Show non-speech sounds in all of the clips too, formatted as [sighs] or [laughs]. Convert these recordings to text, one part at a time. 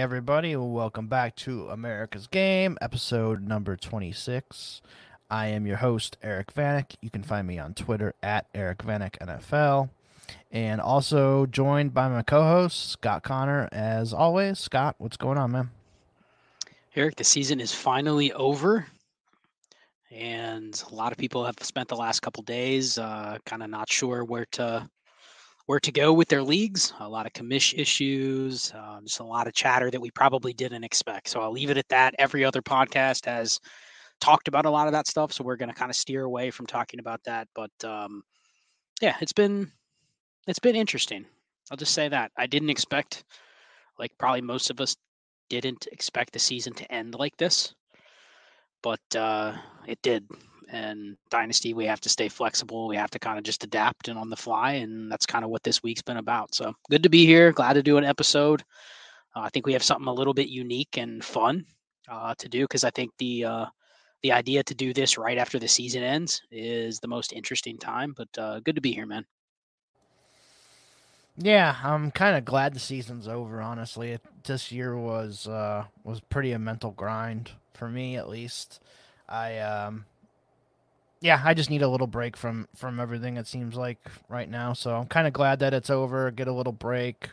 Everybody, welcome back to America's Game, episode number 26. I am your host, Eric Vanek. You can find me on Twitter at Eric Vanek NFL. And also joined by my co-host, Scott Connor, as always. Scott, what's going on, man? Eric, the season is finally over. And a lot of people have spent the last couple days uh, kind of not sure where to where to go with their leagues. A lot of commish issues, um, just a lot of chatter that we probably didn't expect. So I'll leave it at that. Every other podcast has talked about a lot of that stuff, so we're going to kind of steer away from talking about that. But um, yeah, it's been it's been interesting. I'll just say that I didn't expect, like probably most of us didn't expect the season to end like this, but uh, it did and dynasty we have to stay flexible. We have to kind of just adapt and on the fly and that's kind of what this week's been about. So good to be here. Glad to do an episode. Uh, i think we have something a little bit unique and fun uh, to do because i think the uh, the idea to do this right after the season ends is the most interesting time but uh, good to be here man. Yeah i'm kind of glad the season's over honestly. It, this year was uh was pretty a mental grind for me at least. I um yeah, I just need a little break from from everything. It seems like right now, so I'm kind of glad that it's over. Get a little break,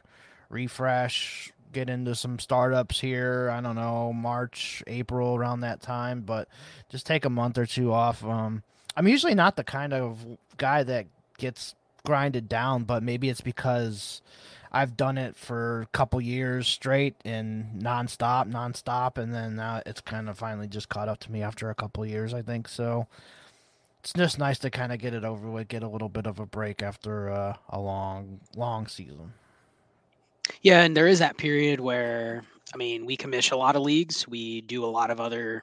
refresh, get into some startups here. I don't know March, April, around that time, but just take a month or two off. Um, I'm usually not the kind of guy that gets grinded down, but maybe it's because I've done it for a couple years straight and nonstop, nonstop, and then now it's kind of finally just caught up to me after a couple years. I think so it's just nice to kind of get it over with, get a little bit of a break after uh, a long, long season. Yeah, and there is that period where I mean, we commission a lot of leagues, we do a lot of other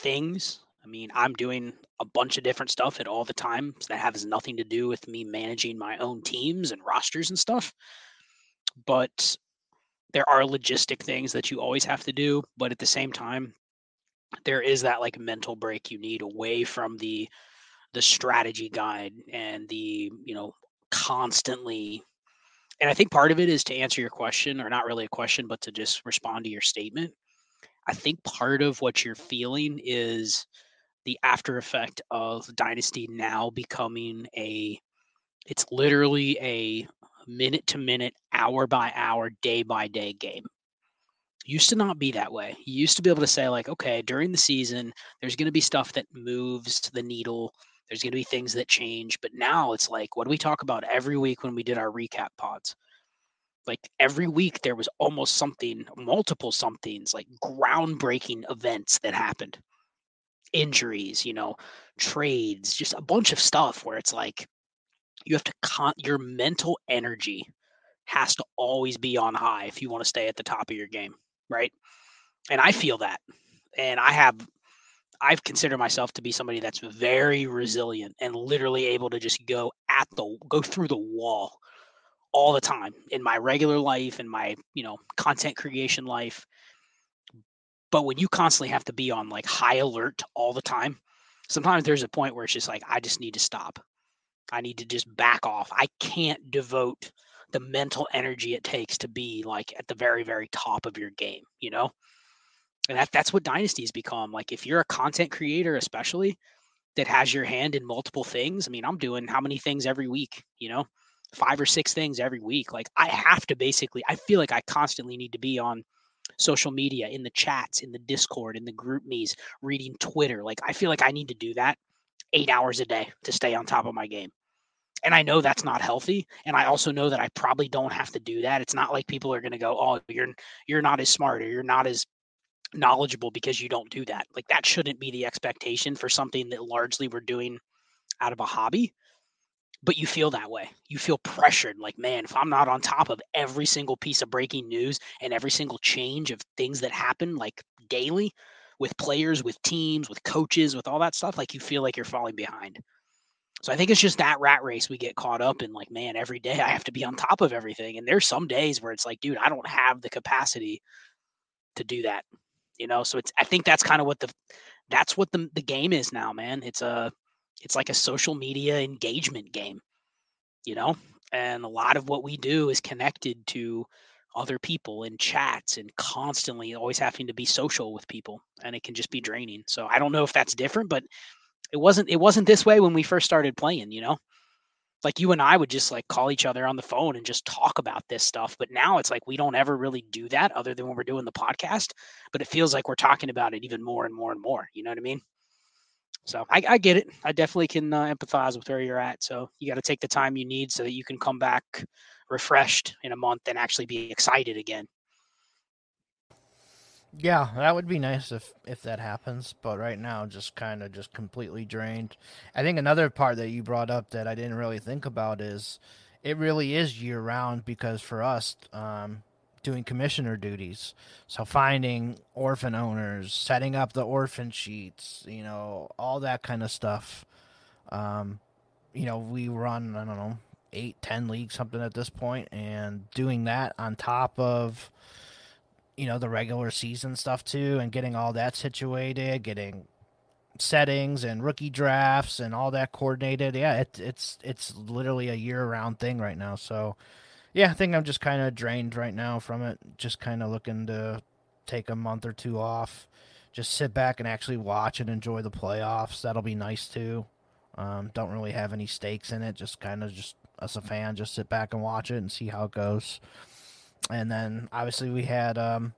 things. I mean, I'm doing a bunch of different stuff at all the time so that has nothing to do with me managing my own teams and rosters and stuff. But there are logistic things that you always have to do, but at the same time, there is that like mental break you need away from the the strategy guide and the you know constantly and i think part of it is to answer your question or not really a question but to just respond to your statement i think part of what you're feeling is the after effect of dynasty now becoming a it's literally a minute to minute hour by hour day by day game used to not be that way. You used to be able to say, like, okay, during the season, there's going to be stuff that moves the needle. There's going to be things that change. But now it's like, what do we talk about every week when we did our recap pods? Like every week, there was almost something, multiple somethings, like groundbreaking events that happened. Injuries, you know, trades, just a bunch of stuff where it's like you have to, con- your mental energy has to always be on high if you want to stay at the top of your game right? And I feel that. And I have I've considered myself to be somebody that's very resilient and literally able to just go at the go through the wall all the time in my regular life and my, you know, content creation life. But when you constantly have to be on like high alert all the time, sometimes there's a point where it's just like I just need to stop. I need to just back off. I can't devote the mental energy it takes to be like at the very very top of your game you know and that that's what dynasties become like if you're a content creator especially that has your hand in multiple things i mean i'm doing how many things every week you know five or six things every week like i have to basically i feel like i constantly need to be on social media in the chats in the discord in the group me's, reading twitter like i feel like i need to do that eight hours a day to stay on top of my game. And I know that's not healthy. And I also know that I probably don't have to do that. It's not like people are going to go, "Oh, you're you're not as smart or you're not as knowledgeable because you don't do that." Like that shouldn't be the expectation for something that largely we're doing out of a hobby. But you feel that way. You feel pressured. Like, man, if I'm not on top of every single piece of breaking news and every single change of things that happen, like daily, with players, with teams, with coaches, with all that stuff, like you feel like you're falling behind. So I think it's just that rat race we get caught up in like, man, every day I have to be on top of everything. And there's some days where it's like, dude, I don't have the capacity to do that. You know, so it's I think that's kind of what the that's what the the game is now, man. It's a it's like a social media engagement game. You know? And a lot of what we do is connected to other people in chats and constantly always having to be social with people and it can just be draining. So I don't know if that's different, but it wasn't it wasn't this way when we first started playing, you know? Like you and I would just like call each other on the phone and just talk about this stuff, but now it's like we don't ever really do that other than when we're doing the podcast, but it feels like we're talking about it even more and more and more, you know what I mean? So I, I get it. I definitely can uh, empathize with where you're at. So you got to take the time you need so that you can come back refreshed in a month and actually be excited again. Yeah, that would be nice if if that happens, but right now just kind of just completely drained. I think another part that you brought up that I didn't really think about is it really is year round because for us um, doing commissioner duties, so finding orphan owners, setting up the orphan sheets, you know, all that kind of stuff. Um, you know, we run I don't know eight, ten leagues, something at this point, and doing that on top of you know the regular season stuff too, and getting all that situated, getting settings and rookie drafts and all that coordinated. Yeah, it, it's it's literally a year round thing right now. So yeah, I think I'm just kind of drained right now from it. Just kind of looking to take a month or two off, just sit back and actually watch and enjoy the playoffs. That'll be nice too. Um, don't really have any stakes in it. Just kind of just as a fan, just sit back and watch it and see how it goes. And then obviously we had um,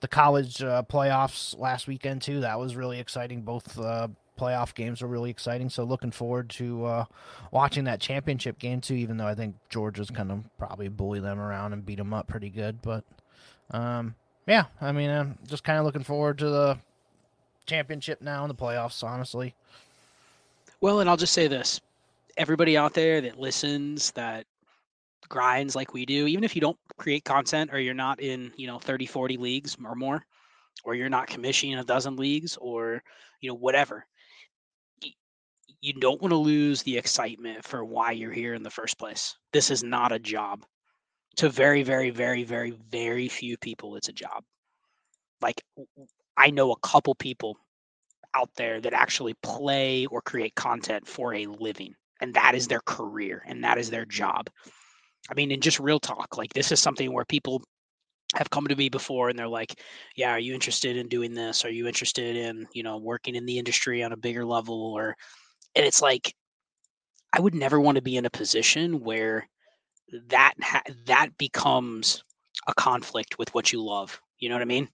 the college uh, playoffs last weekend too. That was really exciting. Both uh, playoff games were really exciting. So looking forward to uh, watching that championship game too. Even though I think Georgia's kind of probably bully them around and beat them up pretty good, but um, yeah, I mean, I'm just kind of looking forward to the championship now in the playoffs. Honestly. Well, and I'll just say this: everybody out there that listens that grinds like we do even if you don't create content or you're not in you know 30 40 leagues or more or you're not commissioning a dozen leagues or you know whatever you don't want to lose the excitement for why you're here in the first place. This is not a job. To very very very very very few people it's a job. Like i know a couple people out there that actually play or create content for a living and that is their career and that is their job. I mean, in just real talk, like this is something where people have come to me before and they're like, "Yeah, are you interested in doing this? Are you interested in, you know, working in the industry on a bigger level or and it's like I would never want to be in a position where that ha- that becomes a conflict with what you love. You know what I mean?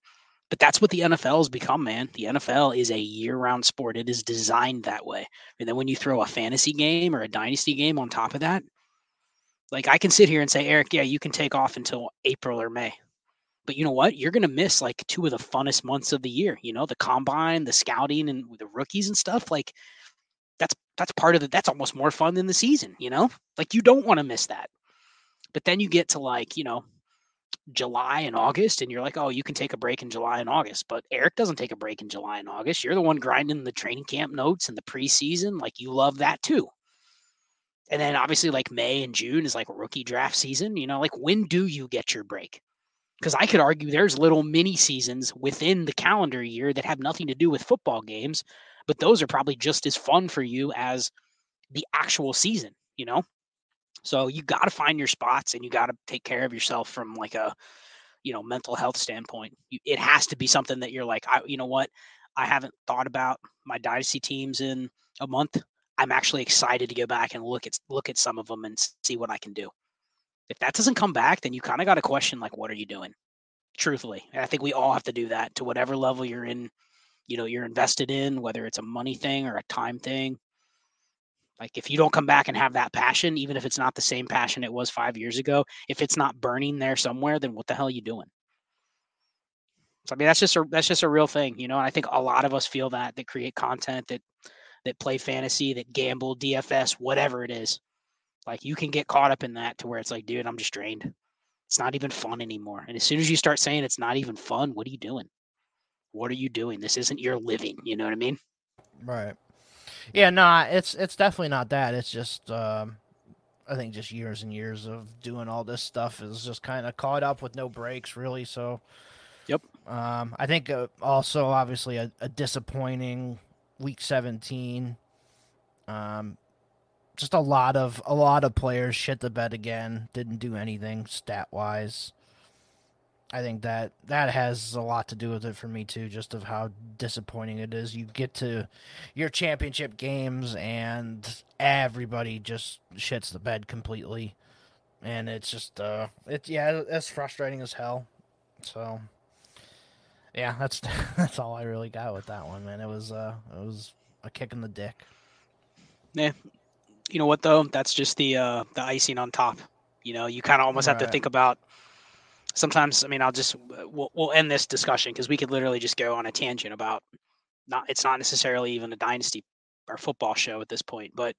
But that's what the NFL has become, man. The NFL is a year-round sport. It is designed that way. And then when you throw a fantasy game or a dynasty game on top of that, like I can sit here and say, Eric, yeah, you can take off until April or May. But you know what? You're going to miss like two of the funnest months of the year. You know, the combine, the scouting, and the rookies and stuff. Like that's that's part of the That's almost more fun than the season. You know, like you don't want to miss that. But then you get to like you know July and August, and you're like, oh, you can take a break in July and August. But Eric doesn't take a break in July and August. You're the one grinding the training camp notes and the preseason. Like you love that too. And then obviously, like May and June is like rookie draft season. You know, like when do you get your break? Because I could argue there's little mini seasons within the calendar year that have nothing to do with football games, but those are probably just as fun for you as the actual season, you know? So you got to find your spots and you got to take care of yourself from like a, you know, mental health standpoint. You, it has to be something that you're like, I, you know what, I haven't thought about my dynasty teams in a month. I'm actually excited to go back and look at look at some of them and see what I can do. If that doesn't come back, then you kind of got to question like, what are you doing? Truthfully, I think we all have to do that to whatever level you're in you know you're invested in, whether it's a money thing or a time thing. Like if you don't come back and have that passion, even if it's not the same passion it was five years ago, if it's not burning there somewhere, then what the hell are you doing? So I mean that's just a that's just a real thing, you know. And I think a lot of us feel that that create content that that play fantasy, that gamble, DFS, whatever it is. Like you can get caught up in that to where it's like, dude, I'm just drained. It's not even fun anymore. And as soon as you start saying it's not even fun, what are you doing? What are you doing? This isn't your living. You know what I mean? Right. Yeah, no, it's it's definitely not that. It's just um I think just years and years of doing all this stuff is just kind of caught up with no breaks, really. So, yep. Um, I think uh, also obviously a, a, disappointing week 17. Um, just a lot of a lot of players shit the bed again. Didn't do anything stat wise. I think that that has a lot to do with it for me too, just of how disappointing it is. You get to your championship games and everybody just shits the bed completely, and it's just uh, it's yeah, it's frustrating as hell. So yeah, that's [laughs] that's all I really got with that one, man. It was uh, it was a kick in the dick. Yeah, you know what though? That's just the uh, the icing on top. You know, you kind of almost right. have to think about. Sometimes, I mean, I'll just we'll, we'll end this discussion because we could literally just go on a tangent about not. It's not necessarily even a dynasty or football show at this point, but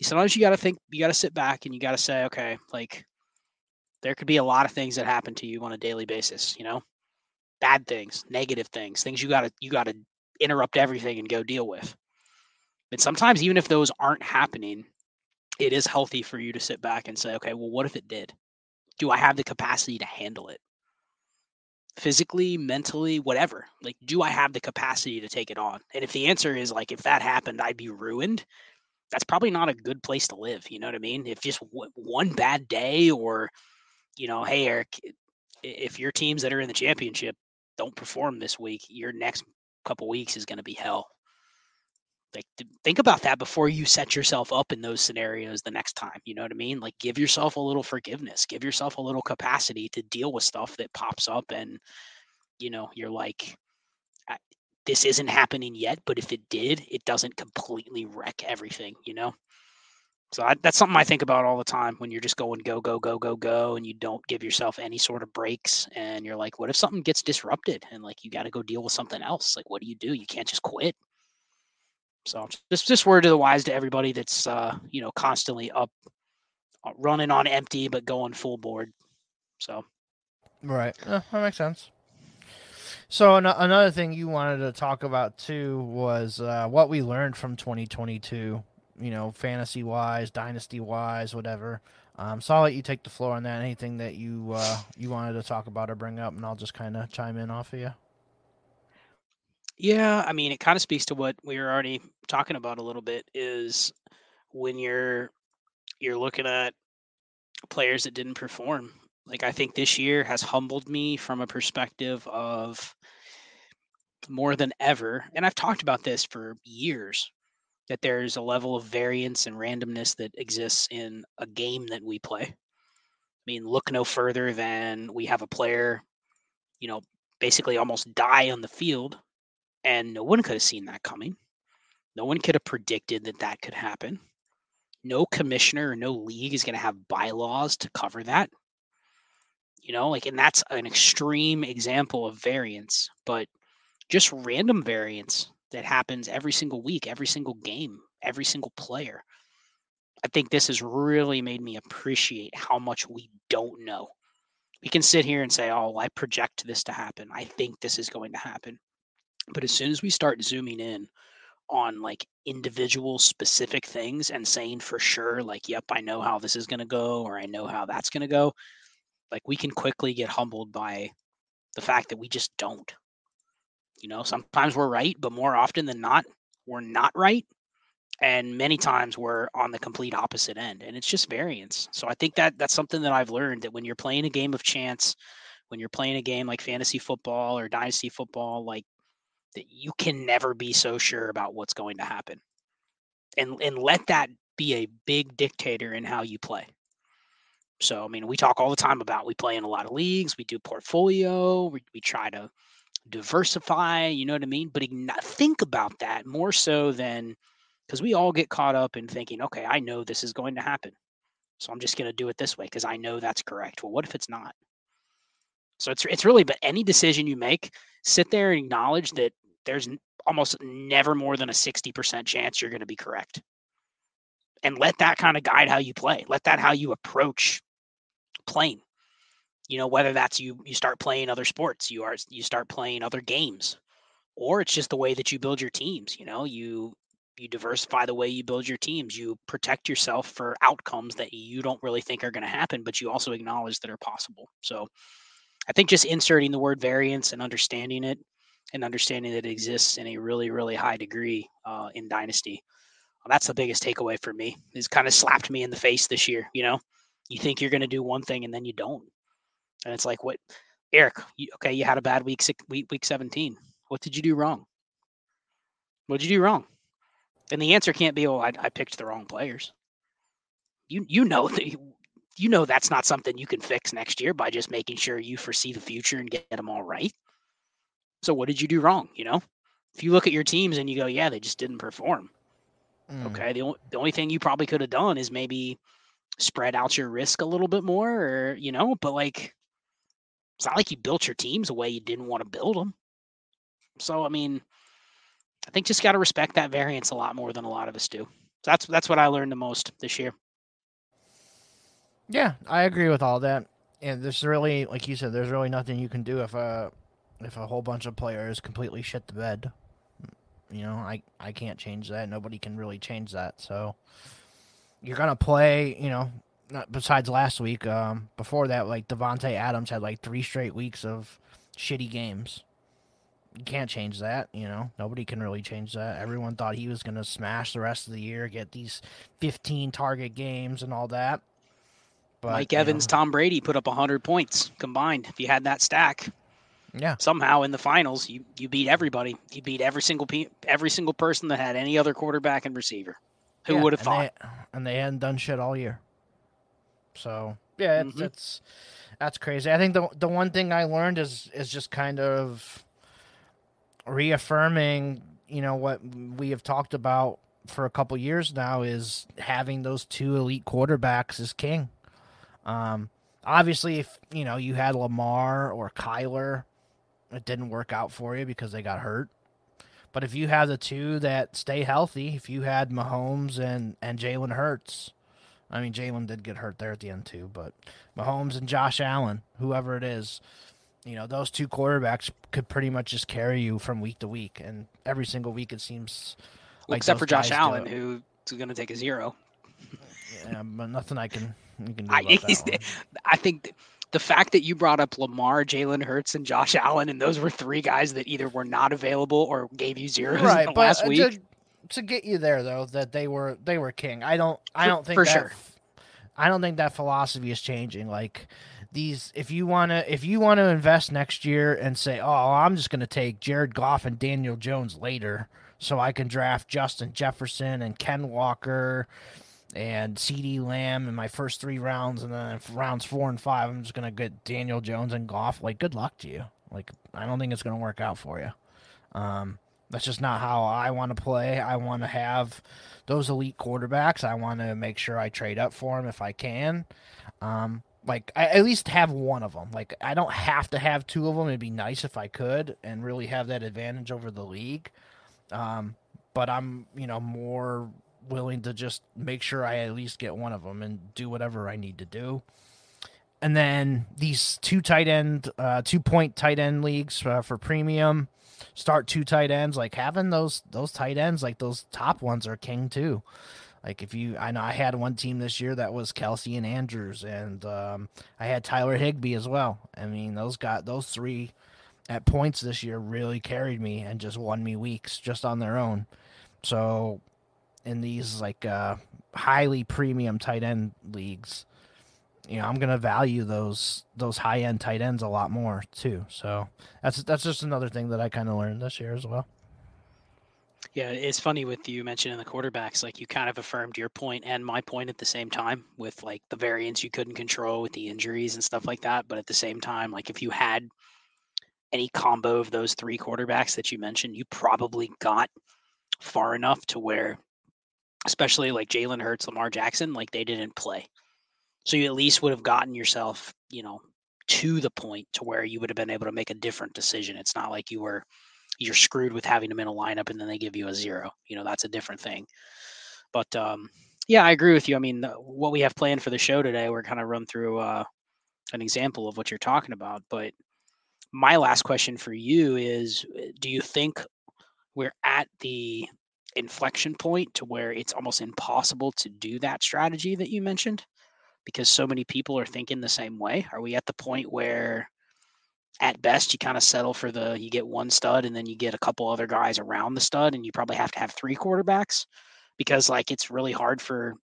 sometimes you got to think. You got to sit back and you got to say, okay, like there could be a lot of things that happen to you on a daily basis. You know, bad things, negative things, things you got to you got to interrupt everything and go deal with. And sometimes, even if those aren't happening, it is healthy for you to sit back and say, okay, well, what if it did? Do I have the capacity to handle it? Physically, mentally, whatever. Like, do I have the capacity to take it on? And if the answer is like, if that happened, I'd be ruined, that's probably not a good place to live. You know what I mean? If just w- one bad day or, you know, hey, Eric, if your teams that are in the championship don't perform this week, your next couple weeks is going to be hell. Like think about that before you set yourself up in those scenarios the next time. You know what I mean? Like give yourself a little forgiveness, give yourself a little capacity to deal with stuff that pops up and you know, you're like this isn't happening yet, but if it did, it doesn't completely wreck everything, you know? So I, that's something I think about all the time when you're just going go go go go go and you don't give yourself any sort of breaks and you're like what if something gets disrupted and like you got to go deal with something else? Like what do you do? You can't just quit. So just just word to the wise to everybody that's uh you know constantly up uh, running on empty but going full board. So. Right. That makes sense. So an- another thing you wanted to talk about too was uh, what we learned from 2022 you know, fantasy wise, dynasty wise, whatever. Um, so I'll let you take the floor on that. Anything that you uh, you wanted to talk about or bring up, and I'll just kind of chime in off of you. Yeah, I mean, it kind of speaks to what we were already talking about a little bit. Is when you're you're looking at players that didn't perform. Like I think this year has humbled me from a perspective of more than ever, and I've talked about this for years that there's a level of variance and randomness that exists in a game that we play. I mean, look no further than we have a player, you know, basically almost die on the field, and no one could have seen that coming. No one could have predicted that that could happen. No commissioner or no league is going to have bylaws to cover that. You know, like, and that's an extreme example of variance, but just random variance that happens every single week, every single game, every single player. I think this has really made me appreciate how much we don't know. We can sit here and say, oh, I project this to happen. I think this is going to happen. But as soon as we start zooming in on like individual specific things and saying for sure, like, yep, I know how this is going to go, or I know how that's going to go, like we can quickly get humbled by the fact that we just don't. You know, sometimes we're right, but more often than not, we're not right. And many times we're on the complete opposite end. And it's just variance. So I think that that's something that I've learned that when you're playing a game of chance, when you're playing a game like fantasy football or dynasty football, like that you can never be so sure about what's going to happen. And and let that be a big dictator in how you play. So I mean, we talk all the time about we play in a lot of leagues, we do portfolio, we, we try to diversify, you know what I mean? But think about that more so than because we all get caught up in thinking, okay, I know this is going to happen. So I'm just going to do it this way because I know that's correct. Well, what if it's not? So it's it's really but any decision you make, sit there and acknowledge that there's almost never more than a 60% chance you're going to be correct. And let that kind of guide how you play. Let that how you approach playing. You know, whether that's you you start playing other sports, you are you start playing other games, or it's just the way that you build your teams, you know, you you diversify the way you build your teams. You protect yourself for outcomes that you don't really think are going to happen, but you also acknowledge that are possible. So I think just inserting the word variance and understanding it and understanding that it exists in a really, really high degree uh, in Dynasty. Well, that's the biggest takeaway for me. is kind of slapped me in the face this year. You know, you think you're going to do one thing and then you don't. And it's like, what, Eric, you, okay, you had a bad week, week, week 17. What did you do wrong? What did you do wrong? And the answer can't be, "Oh, I, I picked the wrong players." You you know that you, you know that's not something you can fix next year by just making sure you foresee the future and get them all right. So what did you do wrong? You know, if you look at your teams and you go, "Yeah, they just didn't perform." Mm. Okay, the only, the only thing you probably could have done is maybe spread out your risk a little bit more, or you know, but like it's not like you built your teams the way you didn't want to build them. So I mean, I think just got to respect that variance a lot more than a lot of us do. So that's that's what I learned the most this year. Yeah, I agree with all that. And there's really, like you said, there's really nothing you can do if a if a whole bunch of players completely shit the bed. You know, I I can't change that. Nobody can really change that. So you're gonna play. You know, not besides last week. Um, before that, like Davante Adams had like three straight weeks of shitty games you can't change that. You know, nobody can really change that. Everyone thought he was going to smash the rest of the year, get these 15 target games and all that. But, Mike Evans, know, Tom Brady put up 100 points combined. If you had that stack, yeah. Somehow in the finals, you you beat everybody. You beat every single pe- every single person that had any other quarterback and receiver. Who yeah, would have thought? They, and they hadn't done shit all year. So yeah, it's, mm-hmm. it's that's crazy. I think the the one thing I learned is is just kind of reaffirming, you know, what we have talked about for a couple years now is having those two elite quarterbacks is king. Um, obviously, if you know you had Lamar or Kyler, it didn't work out for you because they got hurt. But if you have the two that stay healthy, if you had Mahomes and and Jalen Hurts, I mean Jalen did get hurt there at the end too, but Mahomes and Josh Allen, whoever it is, you know, those two quarterbacks could pretty much just carry you from week to week, and every single week it seems well, like except for Josh Allen, who's going to take a zero. Yeah, but nothing I can you can do about I, that I think the fact that you brought up Lamar, Jalen Hurts, and Josh Allen, and those were three guys that either were not available or gave you zeros right, last uh, week. To, get you there though, that they were they were king. I don't I don't think for that, sure. I don't think that philosophy is changing. Like these if you want to if you want to invest next year and say, "Oh, I'm just going to take Jared Goff and Daniel Jones later so I can draft Justin Jefferson and Ken Walker and CeeDee Lamb in my first 3 rounds and then rounds 4 and 5 I'm just going to get Daniel Jones and Goff." Like good luck to you. Like I don't think it's going to work out for you. Um that's just not how I want to play. I want to have those elite quarterbacks. I want to make sure I trade up for them if I can. Um, like I at least have one of them. Like I don't have to have two of them. It'd be nice if I could and really have that advantage over the league. Um, but I'm you know more willing to just make sure I at least get one of them and do whatever I need to do. And then these two tight end, uh, two point tight end leagues uh, for premium, start two tight ends. Like having those those tight ends, like those top ones, are king too. Like if you, I know I had one team this year that was Kelce and Andrews, and um, I had Tyler Higbee as well. I mean, those got those three at points this year really carried me and just won me weeks just on their own. So in these like uh, highly premium tight end leagues, you know, I'm gonna value those those high end tight ends a lot more too. So that's that's just another thing that I kind of learned this year as well. Yeah, it's funny with you mentioning the quarterbacks. Like you kind of affirmed your point and my point at the same time with like the variance you couldn't control with the injuries and stuff like that. But at the same time, like if you had any combo of those three quarterbacks that you mentioned, you probably got far enough to where, especially like Jalen Hurts, Lamar Jackson, like they didn't play. So you at least would have gotten yourself, you know, to the point to where you would have been able to make a different decision. It's not like you were you're screwed with having them in a lineup and then they give you a zero. You know, that's a different thing. But um, yeah, I agree with you. I mean, what we have planned for the show today, we're kind of run through uh, an example of what you're talking about. But my last question for you is uh, do you think we're at the inflection point to where it's almost impossible to do that strategy that you mentioned because so many people are thinking the same way? Are we at the point where at best you kind of settle for the you get one stud and then you get a couple other guys around the stud and you probably have to have three quarterbacks? Because like it's really hard for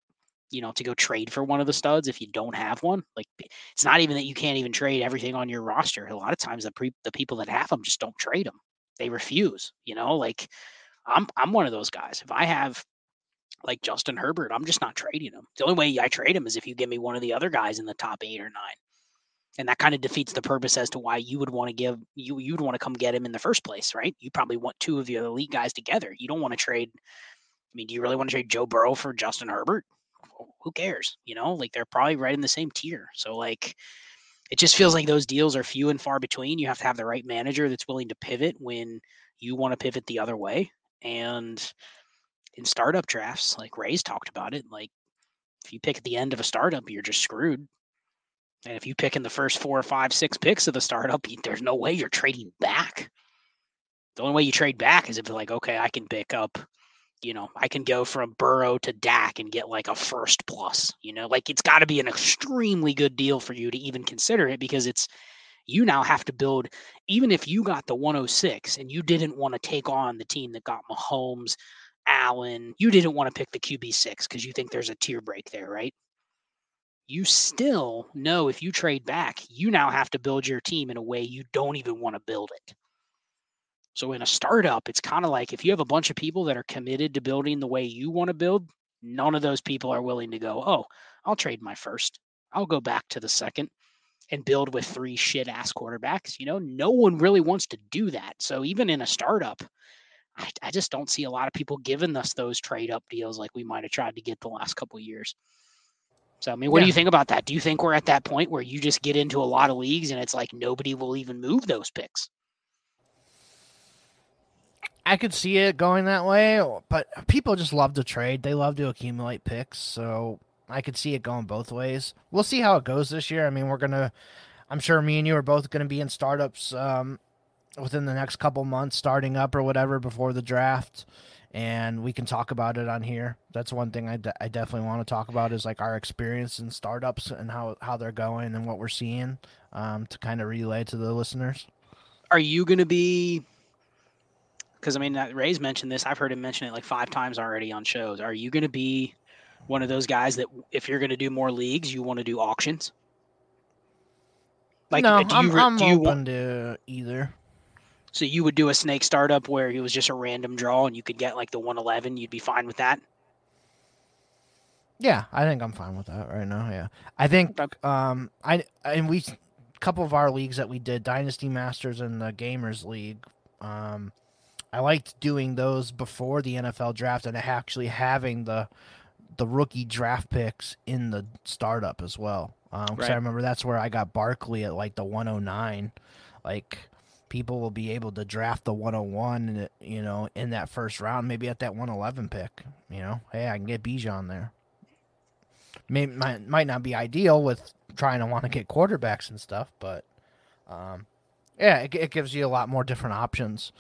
you know to go trade for one of the studs if you don't have one. Like it's not even that you can't even trade everything on your roster. A lot of times the pre- the people that have them just don't trade them they refuse you know? Like i'm i'm one of those guys. If i have like Justin Herbert i'm just not trading him. The only way i trade him is if you give me one of the other guys in the top 8 or 9 and that kind of defeats the purpose as to why you would want to give you you'd want to come get him in the first place right? You probably want two of the elite guys together. You don't want to trade i mean do you really want to trade joe burrow for justin herbert? Who cares you know? Like they're probably right in the same tier. So like it just feels like those deals are few and far between. You have to have the right manager that's willing to pivot when you want to pivot the other way. And in startup drafts like ray's talked about it like if you pick at the end of a startup you're just screwed and if you pick in the first four or five, six picks of the startup, [laughs] there's no way you're trading back. The only way you trade back is if like, okay, I can pick up, you know, I can go from Burrow to Dak and get like a first plus. You know, like it's got to be an extremely good deal for you to even consider it because it's you now have to build, even if you got the 106 and you didn't want to take on the team that got Mahomes, Allen, you didn't want to pick the QB6 because you think there's a tier break there, right? you still know if you trade back, you now have to build your team in a way you don't even want to build it. So in a startup, it's kind of like if you have a bunch of people that are committed to building the way you want to build, none of those people are willing to go, oh, I'll trade my first. I'll go back to the second and build with three shit ass quarterbacks. You know, no one really wants to do that. So even in a startup, I, I just don't see a lot of people giving us those trade up deals like we might have tried to get the last couple years. So, I mean, what yeah. do you think about that? Do you think we're at that point where you just get into a lot of leagues and it's like nobody will even move those picks? I could see it going that way, but people just love to trade. They love to accumulate picks. So I could see it going both ways. We'll see how it goes this year. I mean, we're going to, I'm sure me and you are both going to be in startups um, within the next couple months, starting up or whatever before the draft and we can talk about it on here. That's one thing I, de- I definitely want to talk about is like our experience in startups and how, how they're going and what we're seeing um, to kind of relay to the listeners. Are you going to be? Because I mean, Ray's mentioned this. I've heard him mention it like five times already on shows. Are you going to be one of those guys that if you're going to do more leagues, you want to do auctions? Like, no, do you, I'm, I'm do you open want... to either. So you would do a snake startup where it was just a random draw and you could get like the 111. You'd be fine with that. Yeah, I think I'm fine with that right now. Yeah, I think um I and we a couple of our leagues that we did Dynasty Masters and the Gamers League. Um, I liked doing those before the NFL draft and actually having the the rookie draft picks in the startup as well. Um, right. I remember that's where I got Barkley at like the 109. Like people will be able to draft the 101, you know, in that first round, maybe at that 111 pick. You know, hey, I can get Bijan there. May, might, might not be ideal with trying to want to get quarterbacks and stuff, but um, yeah, it, it gives you a lot more different options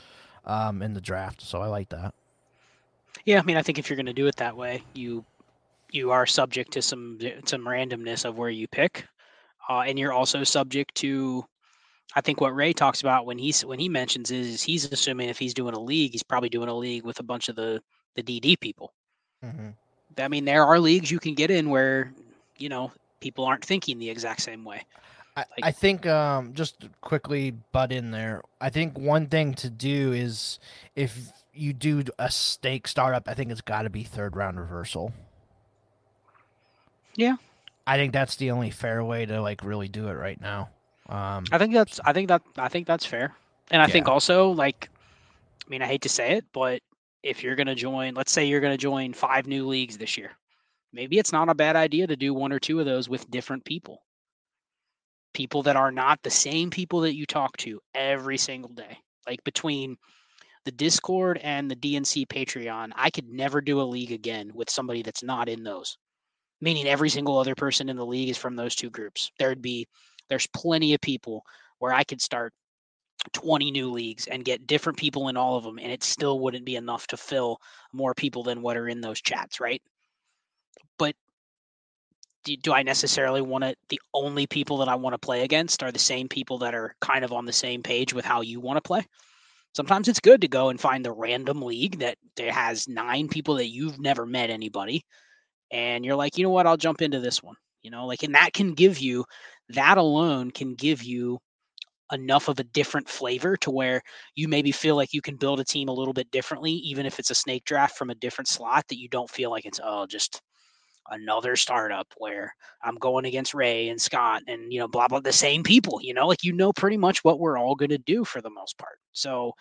um, in the draft. So I like that. Yeah, I mean, I think if you're going to do it that way, you you are subject to some some randomness of where you pick, uh, and you're also subject to I think what Ray talks about when he's when he mentions is he's assuming if he's doing a league, he's probably doing a league with a bunch of the the DD people. Mm-hmm. I mean, there are leagues you can get in where you know people aren't thinking the exact same way. I, I think um, just quickly butt in there. I think one thing to do is if you do a snake startup, I think it's got to be third round reversal. Yeah, I think that's the only fair way to like really do it right now. Um, I think that's I think that I think that's fair. And I yeah. think also, like, I mean, I hate to say it, but if you're going to join, let's say you're going to join five new leagues this year, maybe it's not a bad idea to do one or two of those with different people. People that are not the same people that you talk to every single day. Like between the Discord and the DNC Patreon, I could never do a league again with somebody that's not in those. Meaning every single other person in the league is from those two groups. There'd be there's plenty of people where I could start 20 new leagues and get different people in all of them and it still wouldn't be enough to fill more people than what are in those chats, right? But do, I necessarily want to the only people that I want to play against are the same people that are kind of on the same page with how you want to play? sometimes it's good to go and find the random league that has nine people that you've never met anybody and you're like you know what i'll jump into this one you know like and that can give you that alone can give you enough of a different flavor to where you maybe feel like you can build a team a little bit differently even if it's a snake draft from a different slot that you don't feel like it's oh just another startup where I'm going against Ray and Scott and you know blah blah the same people, you know, like you know pretty much what we're all going to do for the most part. So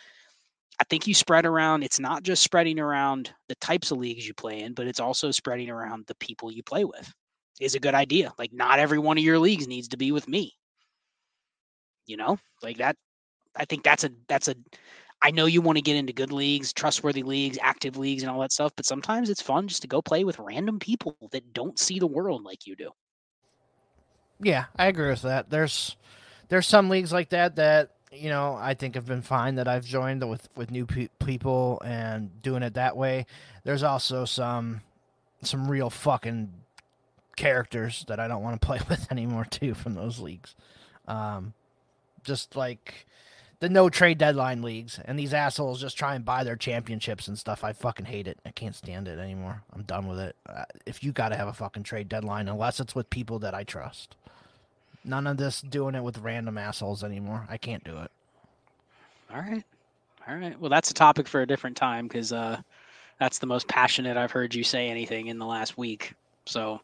I think you spread around it's not just spreading around the types of leagues you play in, but it's also spreading around the people you play with. Is a good idea. Like not every one of your leagues needs to be with me. You know? Like that I think that's a that's a I know you want to get into good leagues, trustworthy leagues, active leagues, and all that stuff, but sometimes it's fun just to go play with random people that don't see the world like you do. Yeah, I agree with that. There's there's some leagues like that that you know I think have been fine that I've joined with with new pe- people and doing it that way. There's also some some real fucking characters that I don't want to play [laughs] with anymore too from those leagues. Um, just like the no trade deadline leagues, and these assholes just try and buy their championships and stuff. I fucking hate it. I can't stand it anymore. I'm done with it. Uh, if you got to have a fucking trade deadline, unless it's with people that I trust. None of this doing it with random assholes anymore. I can't do it. All right. All right. Well, that's a topic for a different time because uh, that's the most passionate I've heard you say anything in the last week. So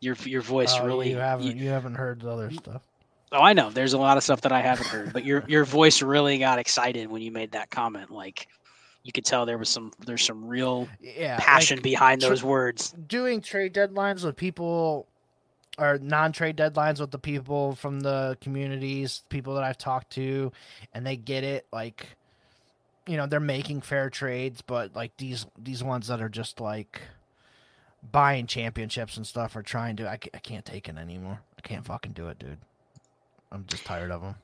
your your voice oh, really you haven't you, you haven't heard the other stuff. Oh, I know. There's a lot of stuff that I haven't heard, but your your voice really got excited when you made that comment. Like you could tell there was some there's some real yeah, passion like, behind those words. Doing trade deadlines with people or non-trade deadlines with the people from the communities, people that I've talked to, and they get it. Like, you know, they're making fair trades, but like these these ones that are just like buying championships and stuff or trying to. I, I can't take it anymore. I can't fucking do it, dude. I'm just tired of them.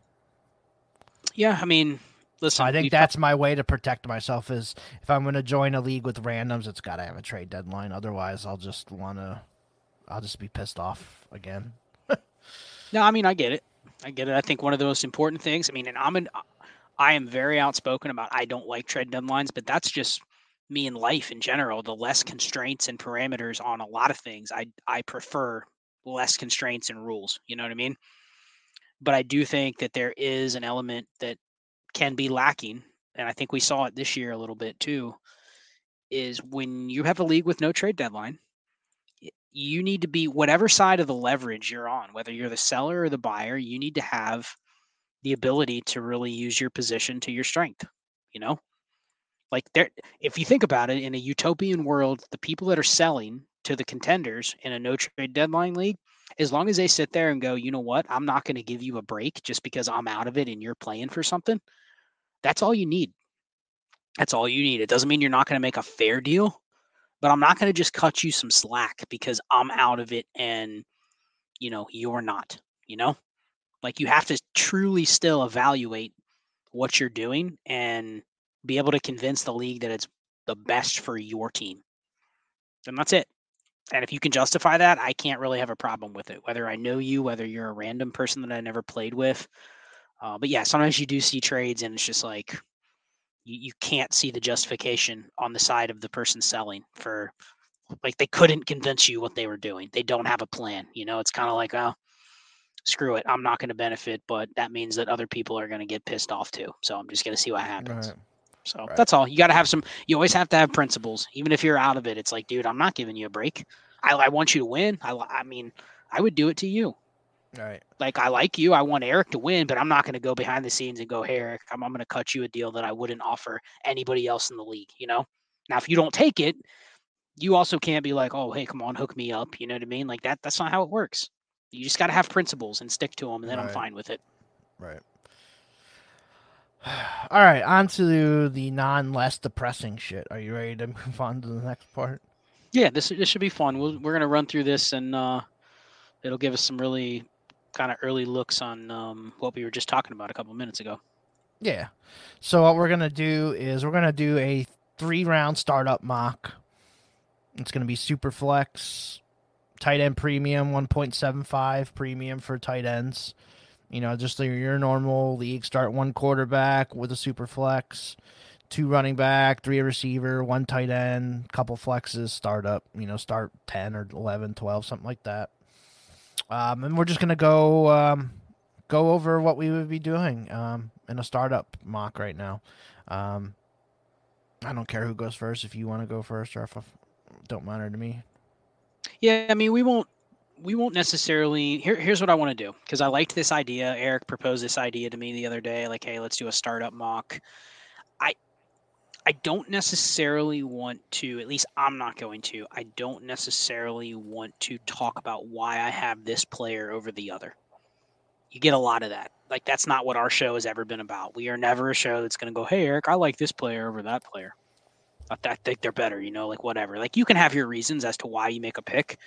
Yeah, I mean, listen. I think that's my way to protect myself. Is if I'm going to join a league with randoms, it's got to have a trade deadline. Otherwise, I'll just want to. I'll just be pissed off again. [laughs] no, I mean, I get it. I get it. I think one of the most important things. I mean, and I'm an. I am very outspoken about I don't like trade deadlines, but that's just me in life in general. The less constraints and parameters on a lot of things, I I prefer less constraints and rules. You know what I mean? but I do think that there is an element that can be lacking, and I think we saw it this year a little bit too. Is when you have a league with no trade deadline, you need to be whatever side of the leverage you're on, whether you're the seller or the buyer, you need to have the ability to really use your position to your strength. You know, like there, if you think about it, in a utopian world, the people that are selling to the contenders in a no trade deadline league as long as they sit there and go, you know what, I'm not going to give you a break just because I'm out of it and you're playing for something. That's all you need. That's all you need. It doesn't mean you're not going to make a fair deal, but I'm not going to just cut you some slack because I'm out of it and you know, you're not, you know? Like you have to truly still evaluate what you're doing and be able to convince the league that it's the best for your team. And that's it and if you can justify that, I can't really have a problem with it. Whether I know you, whether you're a random person that I never played with. Uh, but yeah, sometimes you do see trades, and it's just like you, you can't see the justification on the side of the person selling for like they couldn't convince you what they were doing. They don't have a plan. You know, it's kind of like, oh, screw it. I'm not going to benefit, but that means that other people are going to get pissed off too. So I'm just going to see what happens. Right. So right. that's all. You got to have some. You always have to have principles, even if you're out of it. It's like, dude, I'm not giving you a break. I, I want you to win. I, I mean, I would do it to you. Right. Like I like you, I want Eric to win, but I'm not going to go behind the scenes and go, "Hey, Eric, I'm, I'm going to cut you a deal that I wouldn't offer anybody else in the league." You know. Now, if you don't take it, you also can't be like, "Oh, hey, come on, hook me up." You know what I mean? Like that. That's not how it works. You just got to have principles and stick to them, and then right. I'm fine with it. Right. [sighs] All right, on to the non less depressing shit. Are you ready to [laughs] move on to the next part? Yeah, this this should be fun. we we are gonna run through this, and uh, it'll give us some really kind of early looks on um, what we were just talking about a couple minutes ago. Yeah. So what we're gonna do is we're gonna do a three round startup mock. It's gonna be super flex, tight end premium, one point seven five premium for tight ends. You know, just your normal league start one quarterback with a super flex, two running back, three receiver, one tight end, couple flexes, start up, you know, start 10 or 11, 12, something like that. Um, and we're just going to go um, go over what we would be doing um, in a startup mock right now. Um, I don't care who goes first if you want to go first or if don't matter to me. Yeah, I mean, we won't we won't necessarily here, here's what i want to do because i liked this idea. Eric proposed this idea to me the other day like hey let's do a startup mock. I i don't necessarily want to at least i'm not going to i don't necessarily want to talk about why i have this player over the other. You get a lot of that. Like that's not what our show has ever been about. We are never a show that's going to go hey eric i like this player over that player. I think they're better, you know, like whatever. Like you can have your reasons as to why you make a pick,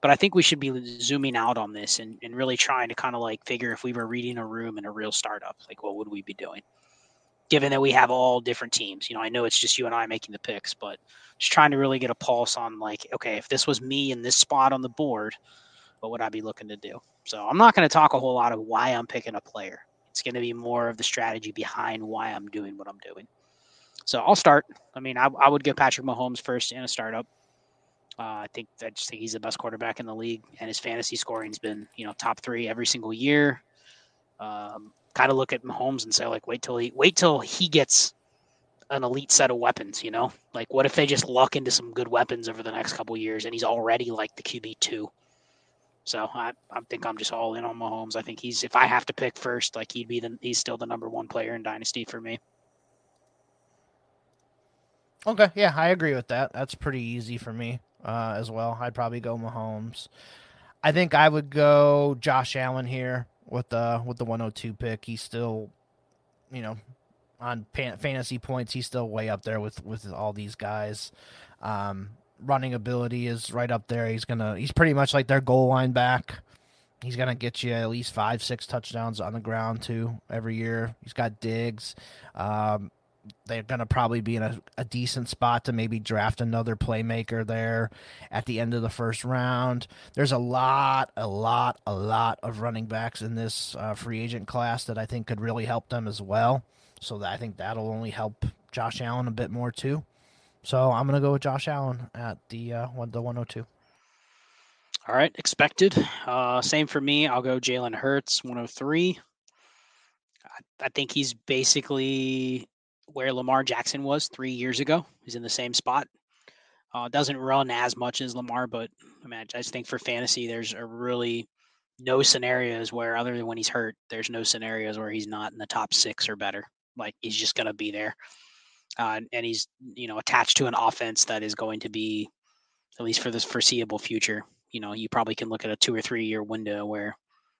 but I think we should be zooming out on this and, and really trying to kind of like figure if we were reading a room in a real startup, like what would we be doing? Given that we have all different teams, you know, I know it's just you and I making the picks, but just trying to really get a pulse on like, okay, if this was me in this spot on the board, what would I be looking to do? So I'm not going to talk a whole lot of why I'm picking a player. It's going to be more of the strategy behind why I'm doing what I'm doing. So I'll start. I mean, I, I would give Patrick Mahomes first in a startup. Uh, I think I just think he's the best quarterback in the league, and his fantasy scoring's been you know top three every single year. Um, kind of look at Mahomes and say like, wait till he wait till he gets an elite set of weapons. You know, like what if they just luck into some good weapons over the next couple years, and he's already like the QB two. So I, I think I'm just all in on Mahomes. I think he's if I have to pick first, like he'd be the he's still the number one player in Dynasty for me. Okay, yeah, I agree with that. That's pretty easy for me uh, as well. I'd probably go Mahomes. I think I would go Josh Allen here with the with the 102 pick. He's still, you know, on pan- fantasy points, he's still way up there with with all these guys. Um, running ability is right up there. He's gonna he's pretty much like their goal line back. He's gonna get you at least five, six touchdowns on the ground too every year. He's got Diggs. Um, they're going to probably be in a, a, decent spot to maybe draft another playmaker there at the end of the first round. There's a lot, a lot, a lot of running backs in this uh, free agent class that I think could really help them as well. So that, I think that'll only help Josh Allen a bit more too. So I'm going to go with Josh Allen at the uh, one, the 102. All right, expected. Uh, same for me. I'll go Jalen Hurts, 103. I think he's basically where Lamar Jackson was three years ago. He's in the same spot. Uh, doesn't run as much as Lamar, but I mean, I just think for fantasy, there's a really no scenarios where, other than when he's hurt, there's no scenarios where he's not in the top six or better. Like he's just going to be there, uh, and he's you know attached to an offense that is going to be, at least for this foreseeable future. You know, you probably can look at a two or three year window where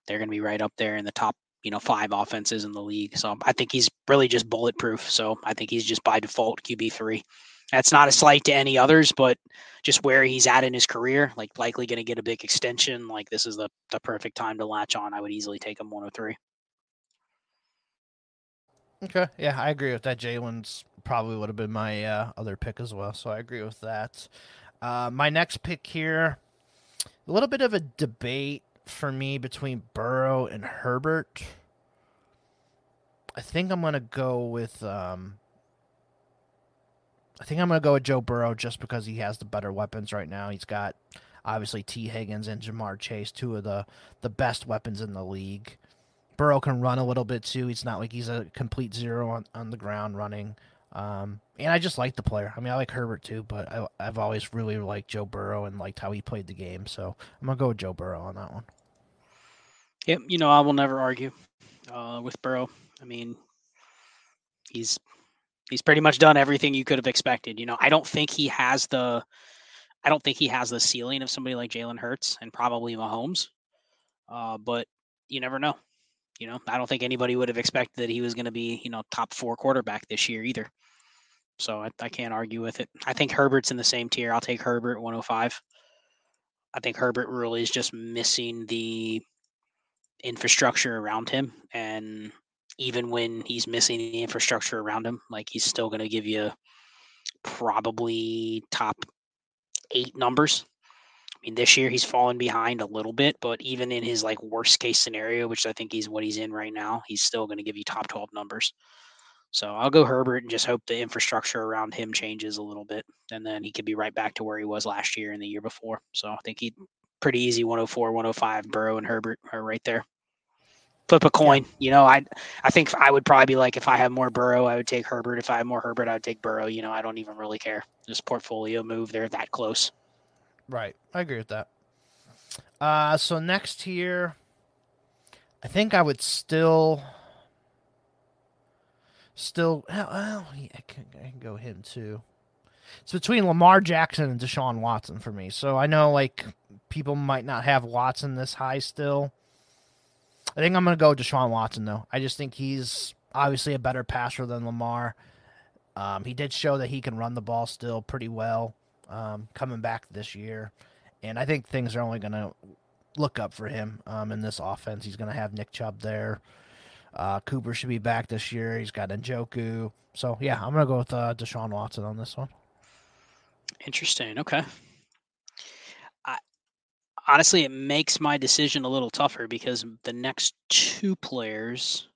they're going to be right up there in the top you know five offenses in the league. So I think he's really just bulletproof. So I think he's just by default QB three. That's not a slight to any others, but just where he's at in his career, like likely going to get a big extension. Like this is the the perfect time to latch on. I would easily take him 103. Okay, yeah, I agree with that. Jalen's probably would have been my uh, other pick as well, so I agree with that. Uh, my next pick here, a little bit of a debate for me between Burrow and Herbert. I think I'm gonna go with um, I think I'm gonna go with Joe Burrow just because he has the better weapons right now. He's got obviously Tee Higgins and Ja'Marr Chase, two of the the best weapons in the league. Burrow can run a little bit too. He's not like he's a complete zero on, on the ground running. Um, and I just like the player. I mean, I like Herbert too, but I, have always really liked Joe Burrow and liked how he played the game. So I'm gonna go with Joe Burrow on that one. Yep, you know I will never argue uh, with Burrow. I mean, he's he's pretty much done everything you could have expected. You know, I don't think he has the I don't think he has the ceiling of somebody like Jalen Hurts and probably Mahomes. Uh, but you never know. You know, I don't think anybody would have expected that he was going to be, you know, top four quarterback this year either. So I, I can't argue with it. I think Herbert's in the same tier. I'll take Herbert 105. I think Herbert really is just missing the infrastructure around him. And even when he's missing the infrastructure around him, like he's still going to give you probably top eight numbers. I mean, this year he's fallen behind a little bit, but even in his like worst case scenario, which I think he's what he's in right now, he's still going to give you top 12 numbers. So I'll go Herbert and just hope the infrastructure around him changes a little bit, and then he could be right back to where he was last year and the year before. So I think he pretty easy 104, 105. Burrow and Herbert are right there. Flip a coin. Yeah. You know, I I think I would probably be like if I have more Burrow, I would take Herbert. If I have more Herbert, I would take Burrow. You know, I don't even really care. Just portfolio move. They're that close. Right. I agree with that. Uh so next here I think I would still still well, I can, I can go him too. It's between Lamar Jackson and Deshaun Watson for me. So I know like people might not have Watson this high still. I think I'm going to go Deshaun Watson though. I just think he's obviously a better passer than Lamar. Um, he did show that he can run the ball still pretty well um, coming back this year, and I think things are only going to look up for him um, in this offense. He's going to have Nick Chubb there. Uh, Cooper should be back this year. He's got Njoku. So yeah, I'm gonna go with uh, Deshaun Watson on this one. Interesting. Okay. Honestly, it makes my decision a little tougher because the next two players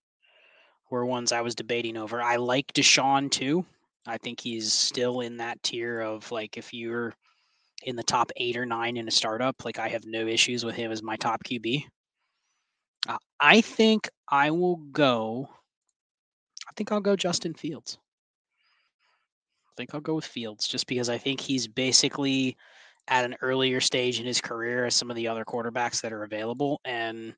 were ones I was debating over. I like Deshaun too. I think he's still in that tier of like if you're in the top eight or nine in a startup, like I have no issues with him as my top QB. Uh, I think I will go. I think I'll go Justin Fields. I think I'll go with Fields just because I think he's basically at an earlier stage in his career as some of the other quarterbacks that are available. And,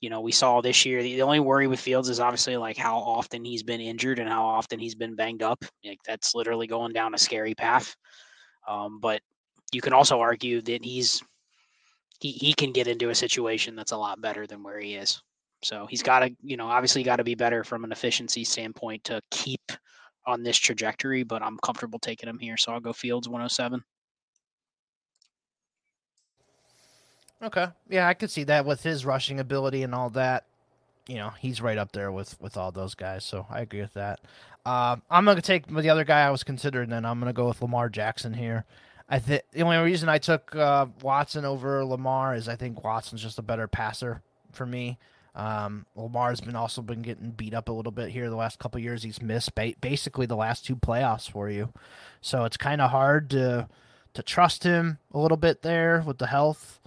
you know, we saw this year, the, the only worry with Fields is obviously like how often he's been injured and how often he's been banged up. Like that's literally going down a scary path. Um, but you can also argue that he's he, he can get into a situation that's a lot better than where he is. So he's got to, you know, obviously got to be better from an efficiency standpoint to keep on this trajectory, but I'm comfortable taking him here. So I'll go Fields 107. Okay. Yeah, I could see that with his rushing ability and all that. You know, he's right up there with with all those guys. So I agree with that. Uh, I'm gonna take the other guy I was considering. Then I'm gonna go with Lamar Jackson here. I think the only reason I took uh, Watson over Lamar is I think Watson's just a better passer for me. Um, Lamar's been also been getting beat up a little bit here the last couple years. He's missed ba- basically the last two playoffs for you, so it's kind of hard to to trust him a little bit there with the health.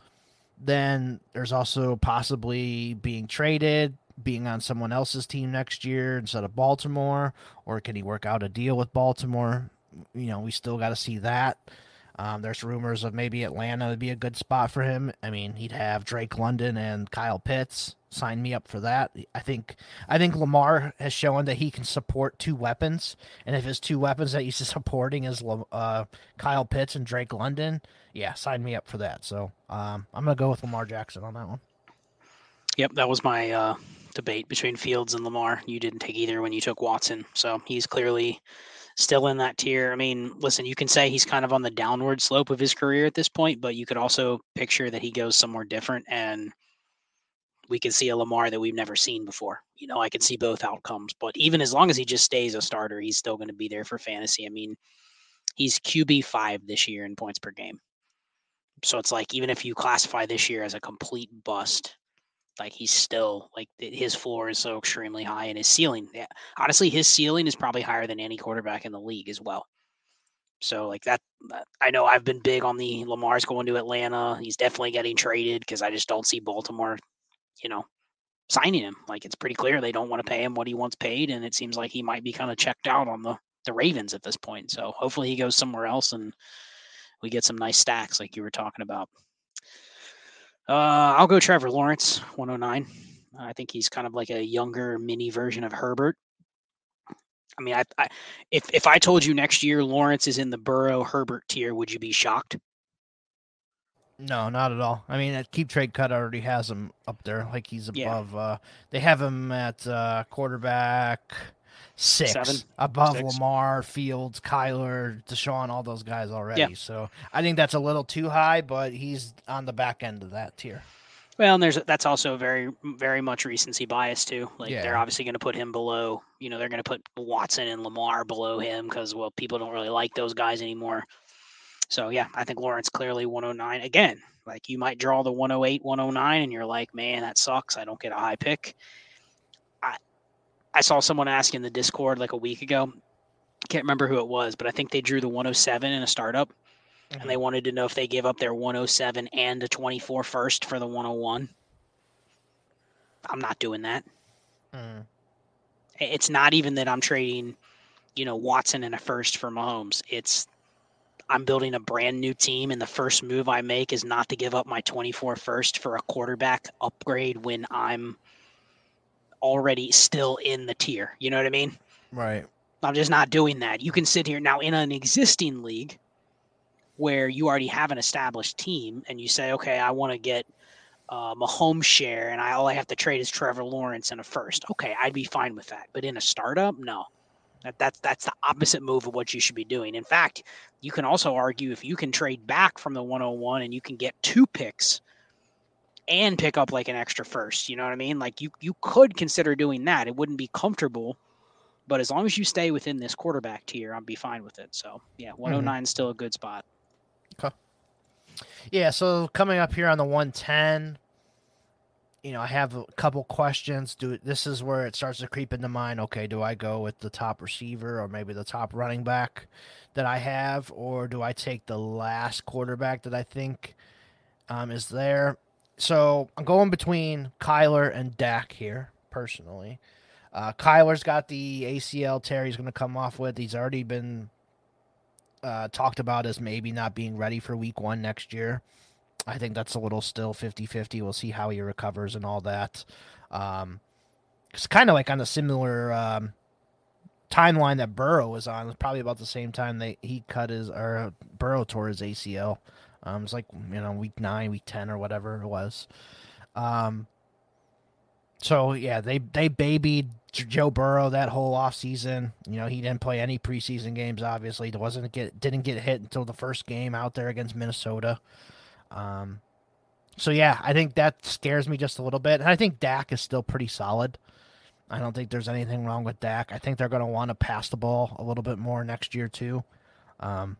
Then there's also possibly being traded, being on someone else's team next year instead of Baltimore, or can he work out a deal with Baltimore? You know, we still got to see that. Um, there's rumors of maybe Atlanta would be a good spot for him. I mean, he'd have Drake London and Kyle Pitts. Sign me up for that. I think I think Lamar has shown that he can support two weapons, and if his two weapons that he's [laughs] supporting is uh, Kyle Pitts and Drake London, yeah, sign me up for that. So um, I'm gonna go with Lamar Jackson on that one. Yep, that was my uh, debate between Fields and Lamar. You didn't take either when you took Watson, so he's clearly still in that tier. I mean, listen, you can say he's kind of on the downward slope of his career at this point, but you could also picture that he goes somewhere different and we can see a Lamar that we've never seen before. You know, I can see both outcomes, but even as long as he just stays a starter, he's still going to be there for fantasy. I mean, he's QB five this year in points per game. So it's like even if you classify this year as a complete bust, like he's still like his floor is so extremely high and his ceiling yeah, honestly his ceiling is probably higher than any quarterback in the league as well so like that uh, i know i've been big on the lamar's going to atlanta he's definitely getting traded because i just don't see baltimore you know signing him like it's pretty clear they don't want to pay him what he wants paid and it seems like he might be kind of checked out on the the ravens at this point so hopefully he goes somewhere else and we get some nice stacks like you were talking about Uh, I'll go Trevor Lawrence, 109. I think he's kind of like a younger mini version of Herbert. I mean, I, I, if if I told you next year Lawrence is in the Burrow Herbert tier, would you be shocked? No, not at all. I mean, that KeepTradeCut already has him up there, like he's above. Yeah. Uh, they have him at uh, quarterback six, Seven, above six. Lamar, Fields, Kyler, Deshaun, all those guys already. Yeah. So I think that's a little too high, but he's on the back end of that tier. Well, and there's that's also very very much recency bias too. Like yeah. they're obviously going to put him below. You know, they're going to put Watson and Lamar below him because well, people don't really like those guys anymore. So yeah, I think Lawrence clearly 109 again. Like you might draw the 108, 109, and you're like, man, that sucks. I don't get a high pick. I I saw someone ask in the Discord like a week ago. Can't remember who it was, but I think they drew the 107 in a startup mm-hmm. and they wanted to know if they gave up their 107 and a 24 first for the 101. I'm not doing that. Mm. It's not even that I'm trading, you know, Watson and a first for Mahomes. It's I'm building a brand new team, and the first move I make is not to give up my 24 first for a quarterback upgrade when I'm already still in the tier. You know what I mean? Right. I'm just not doing that. You can sit here now in an existing league where you already have an established team and you say, okay, I want to get um, a home share and I all I have to trade is Trevor Lawrence and a first. Okay, I'd be fine with that. But in a startup, no. That, that's that's the opposite move of what you should be doing. In fact, you can also argue if you can trade back from the 101 and you can get two picks and pick up like an extra first, you know what I mean? Like you you could consider doing that. It wouldn't be comfortable, but as long as you stay within this quarterback tier, I'd be fine with it. So yeah, 109 mm-hmm. is still a good spot. Okay. Yeah, so coming up here on the 110, you know, I have a couple questions. Do this is where it starts to creep into mind. Okay, do I go with the top receiver or maybe the top running back that I have, or do I take the last quarterback that I think um, is there? So I'm going between Kyler and Dak here, personally. Uh, Kyler's got the ACL tear he's going to come off with. He's already been uh, talked about as maybe not being ready for week one next year. I think that's a little still 50 50. We'll see how he recovers and all that. Um, it's kind of like on a similar um, timeline that Burrow was on. It's probably about the same time that he cut his, or Burrow tore his ACL. Um, it's like, you know, week nine, week 10, or whatever it was. Um, so yeah, they they babied Joe Burrow that whole offseason. You know, he didn't play any preseason games. Obviously, wasn't get didn't get hit until the first game out there against Minnesota. Um, so yeah, I think that scares me just a little bit. And I think Dak is still pretty solid. I don't think there's anything wrong with Dak. I think they're going to want to pass the ball a little bit more next year too. Um,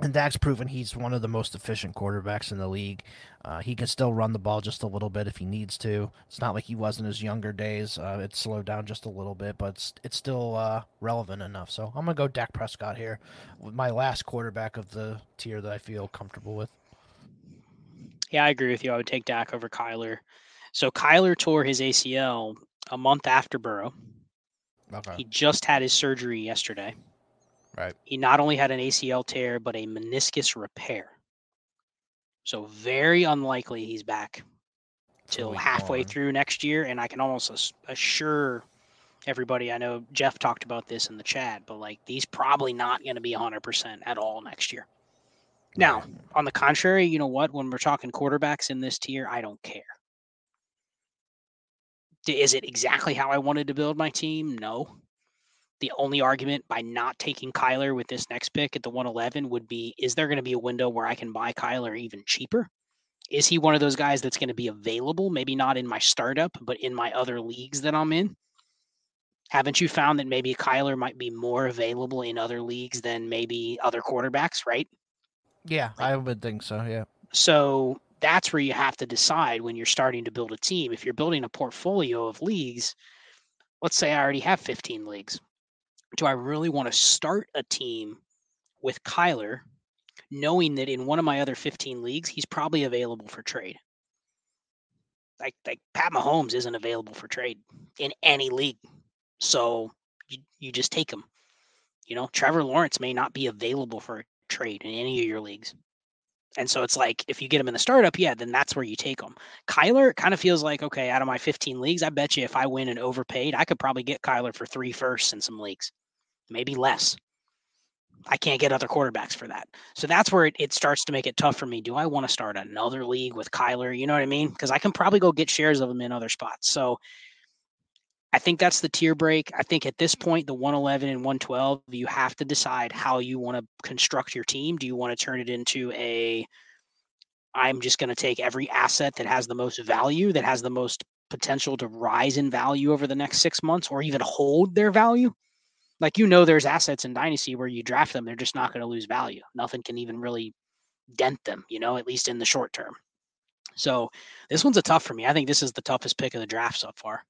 and Dak's proven he's one of the most efficient quarterbacks in the league. Uh, he can still run the ball just a little bit if he needs to. It's not like he was in his younger days. Uh, it's slowed down just a little bit, but it's, it's still uh, relevant enough. So I'm going to go Dak Prescott here, with my last quarterback of the tier that I feel comfortable with. Yeah, I agree with you. I would take Dak over Kyler. So Kyler tore his ACL a month after Burrow. Okay. He just had his surgery yesterday. Right. He not only had an ACL tear, but a meniscus repair. So very unlikely he's back till halfway through next year. And I can almost assure everybody, I know Jeff talked about this in the chat, but like he's probably not going to be 100% at all next year. Now, on the contrary, you know what? When we're talking quarterbacks in this tier, I don't care. Is it exactly how I wanted to build my team? No. The only argument by not taking Kyler with this next pick at the 111 would be is there going to be a window where I can buy Kyler even cheaper? Is he one of those guys that's going to be available? Maybe not in my startup, but in my other leagues that I'm in? Haven't you found that maybe Kyler might be more available in other leagues than maybe other quarterbacks, right? Yeah, I would think so. Yeah. So that's where you have to decide when you're starting to build a team. If you're building a portfolio of leagues, let's say I already have 15 leagues do I really want to start a team with Kyler, knowing that in one of my other 15 leagues, he's probably available for trade? Like, like Pat Mahomes isn't available for trade in any league. So you, you just take him. You know, Trevor Lawrence may not be available for a trade in any of your leagues. And so it's like if you get him in the startup, yeah, then that's where you take him. Kyler kind of feels like okay, out of my 15 leagues, I bet you if I win and overpaid, I could probably get Kyler for three firsts in some leagues, maybe less. I can't get other quarterbacks for that. So that's where it, it starts to make it tough for me. Do I want to start another league with Kyler? You know what I mean? Because I can probably go get shares of him in other spots. So I think that's the tier break. I think at this point, the 111 and 112, you have to decide how you want to construct your team. Do you want to turn it into a I'm just going to take every asset that has the most value, that has the most potential to rise in value over the next six months or even hold their value? Like, you know, there's assets in Dynasty where you draft them, they're just not going to lose value. Nothing can even really dent them, you know, at least in the short term. So this one's a tough for me. I think this is the toughest pick of the draft so far.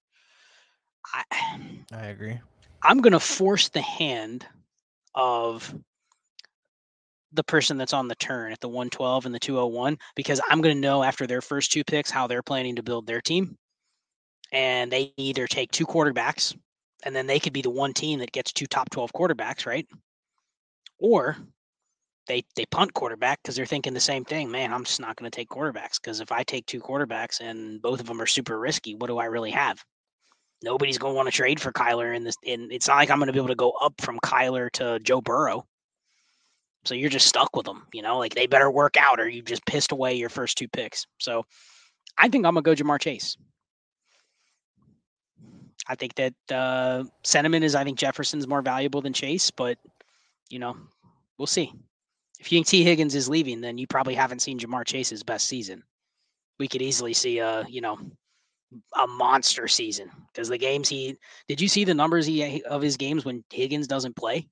I, [sighs] I agree. I'm going to force the hand of the person that's on the turn at the 112 and the 201 because I'm going to know after their first two picks how they're planning to build their team. And they either take two quarterbacks and then they could be the one team that gets two top 12 quarterbacks, right? Or they they punt quarterback because they're thinking the same thing. Man, I'm just not going to take quarterbacks because if I take two quarterbacks and both of them are super risky, what do I really have? Nobody's going to want to trade for Kyler in this. And it's not like I'm going to be able to go up from Kyler to Joe Burrow. So you're just stuck with them, you know, like they better work out or you just pissed away your first two picks. So I think I'm going to go Ja'Marr Chase. I think that uh, sentiment is I think Jefferson's more valuable than Chase, but you know, we'll see. If you think Tee Higgins is leaving, then you probably haven't seen Ja'Marr Chase's best season. We could easily see a, you know, a monster season because the games he did you see the numbers he of his games when Higgins doesn't play?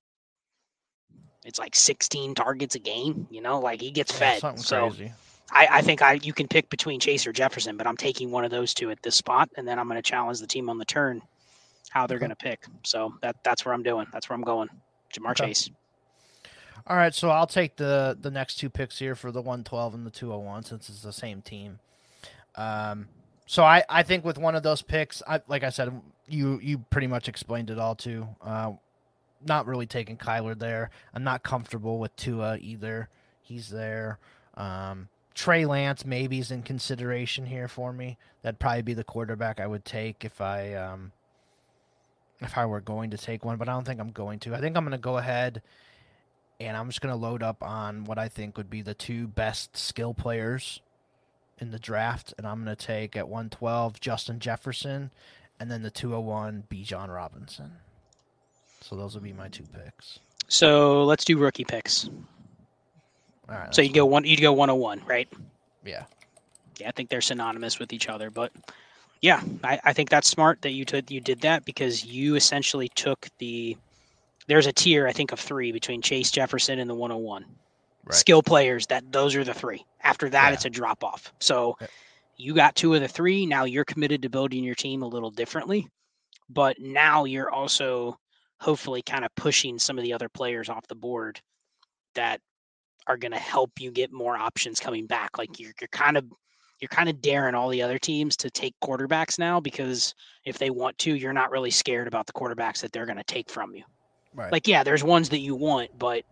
It's like 16 targets a game, you know, like he gets fed. Yeah, so crazy. I, I think I you can pick between Chase or Jefferson, but I'm taking one of those two at this spot, and then I'm going to challenge the team on the turn how they're okay. going to pick. So that that's where I'm doing. That's where I'm going. Ja'Marr okay. Chase. All right, so I'll take the the next two picks here for the 112 and the 201 since it's the same team. Um, so I, I think with one of those picks, I, like I said, you you pretty much explained it all too. Uh, not really taking Kyler there. I'm not comfortable with Tua either. He's there. Um, Trey Lance maybe is in consideration here for me. That'd probably be the quarterback I would take if I um, if I were going to take one, but I don't think I'm going to. I think I'm going to go ahead and I'm just going to load up on what I think would be the two best skill players in the draft, and I'm going to take at 112 Justin Jefferson, and then the 201 Bijan Robinson. So those will be my two picks. So let's do rookie picks. All right. So you go one. You go 101, right? Yeah. Yeah, I think they're synonymous with each other, but yeah, I, I think that's smart that you took you did that because you essentially took the. There's a tier I think of three between Chase Jefferson and the 101 right. skill players that those are the three. After that, yeah. it's a drop off. So yeah. you got two of the three. Now you're committed to building your team a little differently, but now you're also hopefully kind of pushing some of the other players off the board that are going to help you get more options coming back. Like you're, you're kind of you're kind of daring all the other teams to take quarterbacks now because if they want to, you're not really scared about the quarterbacks that they're going to take from you. Right. Like, yeah, there's ones that you want, but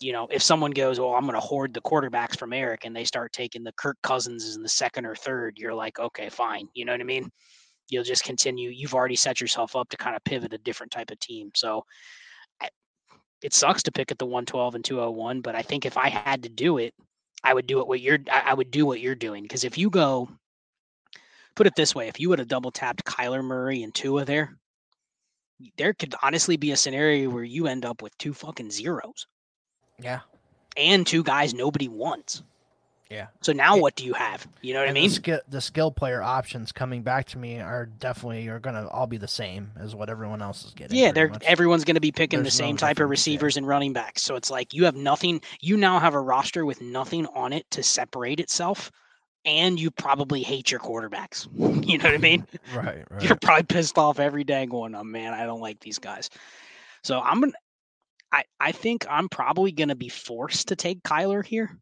you know, if someone goes, "Well, I'm going to hoard the quarterbacks from Eric," and they start taking the Kirk Cousins in the second or third, you're like, "Okay, fine." You know what I mean? You'll just continue. You've already set yourself up to kind of pivot a different type of team. So I, it sucks to pick at the 112 and 201, but I think if I had to do it, I would do it what you're. I would do what you're doing because if you go, put it this way, if you would have double tapped Kyler Murray and Tua there, there could honestly be a scenario where you end up with two fucking zeros. Yeah. And two guys nobody wants. Yeah. So now what do you have? You know what I mean? The skill, the skill player options coming back to me are definitely are going to all be the same as what everyone else is getting. Yeah, they're much. everyone's going to be picking There's the same no type of receivers and running backs. So it's like you have nothing. You now have a roster with nothing on it to separate itself, and you probably hate your quarterbacks. [laughs] you know what I mean? [laughs] right, right. You're probably pissed off every day, going, "Oh man, I don't like these guys." So I'm gonna. I, I think I'm probably going to be forced to take Kyler here.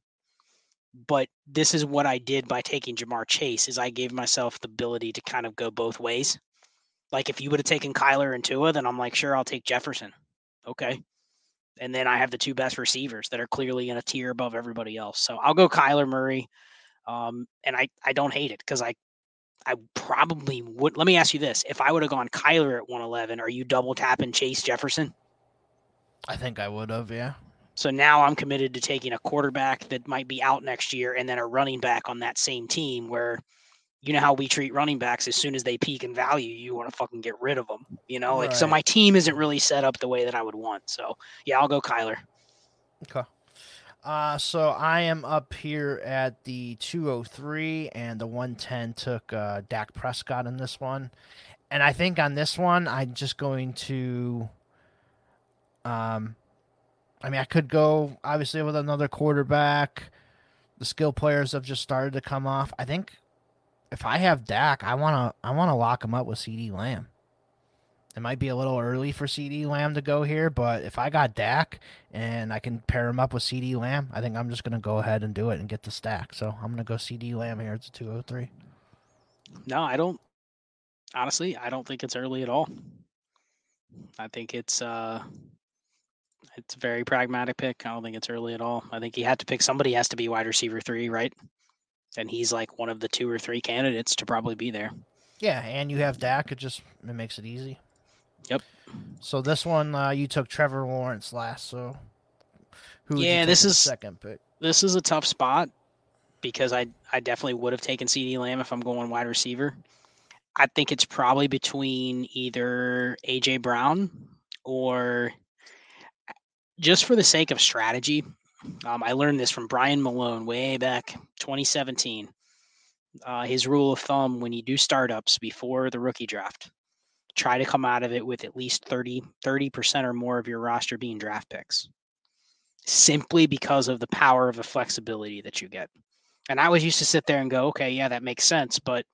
But this is what I did by taking Ja'Marr Chase is I gave myself the ability to kind of go both ways. Like if you would have taken Kyler and Tua, then I'm like, sure, I'll take Jefferson. Okay. And then I have the two best receivers that are clearly in a tier above everybody else. So I'll go Kyler Murray. Um, and I, I don't hate it because I I probably would. Let me ask you this: If I would have gone Kyler at 111, are you double tapping Chase Jefferson? I think I would have, yeah. So now I'm committed to taking a quarterback that might be out next year and then a running back on that same team where you know how we treat running backs as soon as they peak in value, you want to fucking get rid of them. You know, like right. so my team isn't really set up the way that I would want. So yeah, I'll go Kyler. Okay. Uh, so I am up here at the 203 and the 110 took uh, Dak Prescott in this one. And I think on this one, I'm just going to. Um, I mean, I could go obviously with another quarterback. The skill players have just started to come off. I think if I have Dak, I wanna I wanna lock him up with CeeDee Lamb. It might be a little early for CeeDee Lamb to go here, but if I got Dak and I can pair him up with CeeDee Lamb, I think I'm just going to go ahead and do it and get the stack. So I'm going to go CeeDee Lamb here. It's a 203. No, I don't. Honestly, I don't think it's early at all. I think it's uh it's a very pragmatic pick. I don't think it's early at all. I think he had to pick somebody has to be wide receiver three, right? And he's like one of the two or three candidates to probably be there. Yeah, and you have Dak. It just it makes it easy. Yep. So this one, uh, you took Trevor Lawrence last. So who? Yeah, this is second pick. This is a tough spot because I I definitely would have taken CeeDee Lamb if I'm going wide receiver. I think it's probably between either AJ Brown or just for the sake of strategy. Um, I learned this from Brian Malone way back 2017. Uh, his rule of thumb when you do startups before the rookie draft try to come out of it with at least 30 30% or more of your roster being draft picks simply because of the power of the flexibility that you get and i always used to sit there and go okay yeah that makes sense but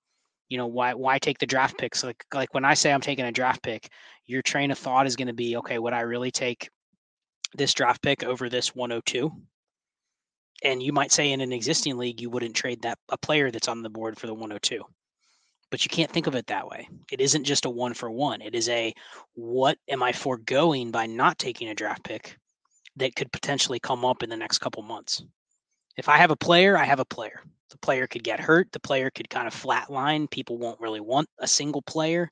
you know why why take the draft picks like like when i say i'm taking a draft pick your train of thought is going to be okay would i really take this draft pick over this 102 and you might say in an existing league you wouldn't trade that a player that's on the board for the 102 but you can't think of it that way. It isn't just a one for one. It is a what am I foregoing by not taking a draft pick that could potentially come up in the next couple months. If I have a player, I have a player. The player could get hurt. The player could kind of flatline. People won't really want a single player.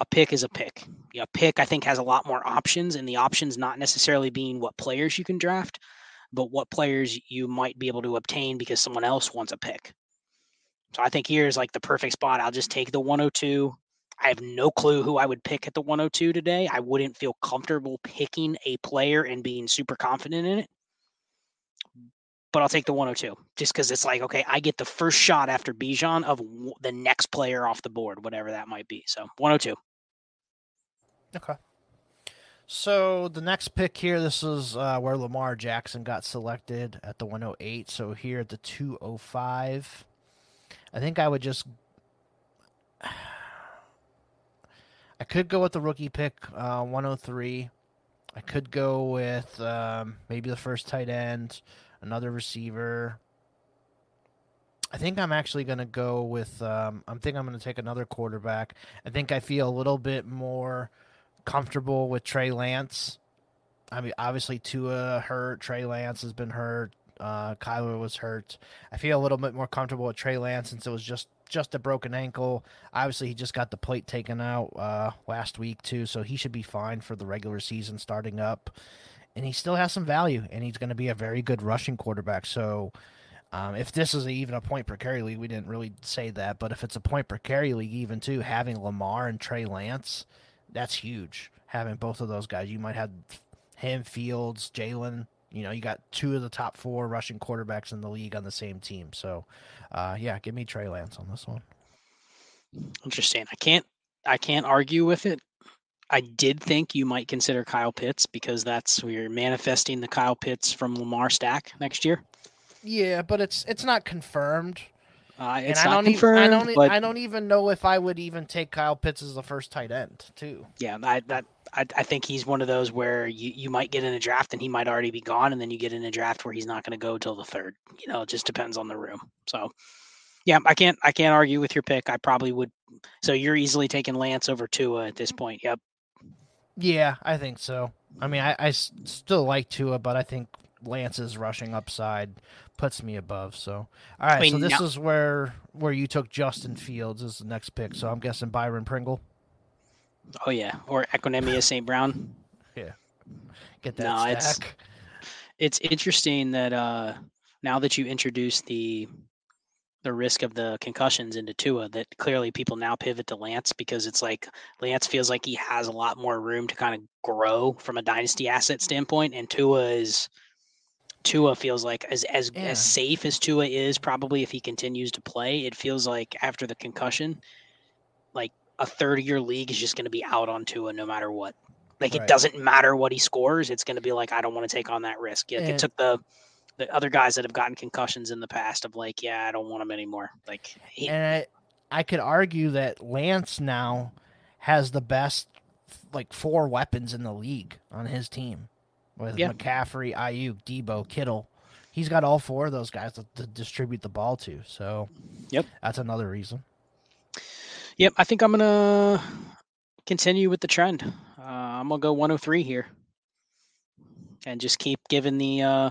A pick is a pick. A pick, I think, has a lot more options, and the options not necessarily being what players you can draft, but what players you might be able to obtain because someone else wants a pick. So I think here's like the perfect spot. I'll just take the 102. I have no clue who I would pick at the 102 today. I wouldn't feel comfortable picking a player and being super confident in it. But I'll take the 102 just because it's like, okay, I get the first shot after Bijan of the next player off the board, whatever that might be. So 102. Okay. So the next pick here, this is uh, where Lamar Jackson got selected at the 108. So here at the 205. I think I would just. [sighs] I could go with the rookie pick, uh, 103. I could go with um, maybe the first tight end, another receiver. I think I'm actually going to go with. Um, I think I'm going to take another quarterback. I think I feel a little bit more comfortable with Trey Lance. I mean, obviously Tua hurt. Trey Lance has been hurt. Uh, Kyler was hurt. I feel a little bit more comfortable with Trey Lance since it was just just a broken ankle. Obviously, he just got the plate taken out uh, last week too, so he should be fine for the regular season starting up. And he still has some value, and he's going to be a very good rushing quarterback. So, um, if this is even a point per carry league, we didn't really say that, but if it's a point per carry league, even too, having Lamar and Trey Lance, that's huge. Having both of those guys, you might have him, Fields, Jalen, you know, you got two of the top four rushing quarterbacks in the league on the same team. So, uh, yeah, give me Trey Lance on this one. Interesting. I can't I can't argue with it. I did think you might consider Kyle Pitts because that's we're manifesting the Kyle Pitts from Lamar stack next year. Yeah, but it's it's not confirmed. Uh, it's and not I don't confirmed. Even, I don't. But... I don't even know if I would even take Kyle Pitts as the first tight end too. Yeah, I, that I, I think he's one of those where you, you might get in a draft and he might already be gone, and then you get in a draft where he's not going to go till the third. You know, it just depends on the room. So, yeah, I can't I can't argue with your pick. I probably would. So you're easily taking Lance over Tua at this point. Yep. Yeah, I think so. I mean, I, I still like Tua, but I think Lance's rushing upside puts me above. So, all right. I mean, so this is where where you took Justin Fields as the next pick. So I'm guessing Byron Pringle. Oh yeah, or Equanimeous St. [laughs] Brown. Yeah, get that no, stack. It's, it's interesting that uh, now that you introduce the the risk of the concussions into Tua that clearly people now pivot to Lance because it's like Lance feels like he has a lot more room to kind of grow from a dynasty asset standpoint, and Tua is Tua feels like as as yeah. as safe as Tua is probably if he continues to play, it feels like after the concussion, like a third of your league is just going to be out on Tua no matter what. Like right. it doesn't matter what he scores, it's going to be like I don't want to take on that risk. Like and, it took the the other guys that have gotten concussions in the past of like, yeah, I don't want him anymore. Like, he, and I, I could argue that Lance now has the best like four weapons in the league on his team with yeah. McCaffrey, Aiyuk, Deebo, Kittle. He's got all four of those guys to, to, distribute the ball to. So, yep, that's another reason. Yep, I think I'm gonna continue with the trend. Uh, I'm gonna go 103 here, and just keep giving the uh,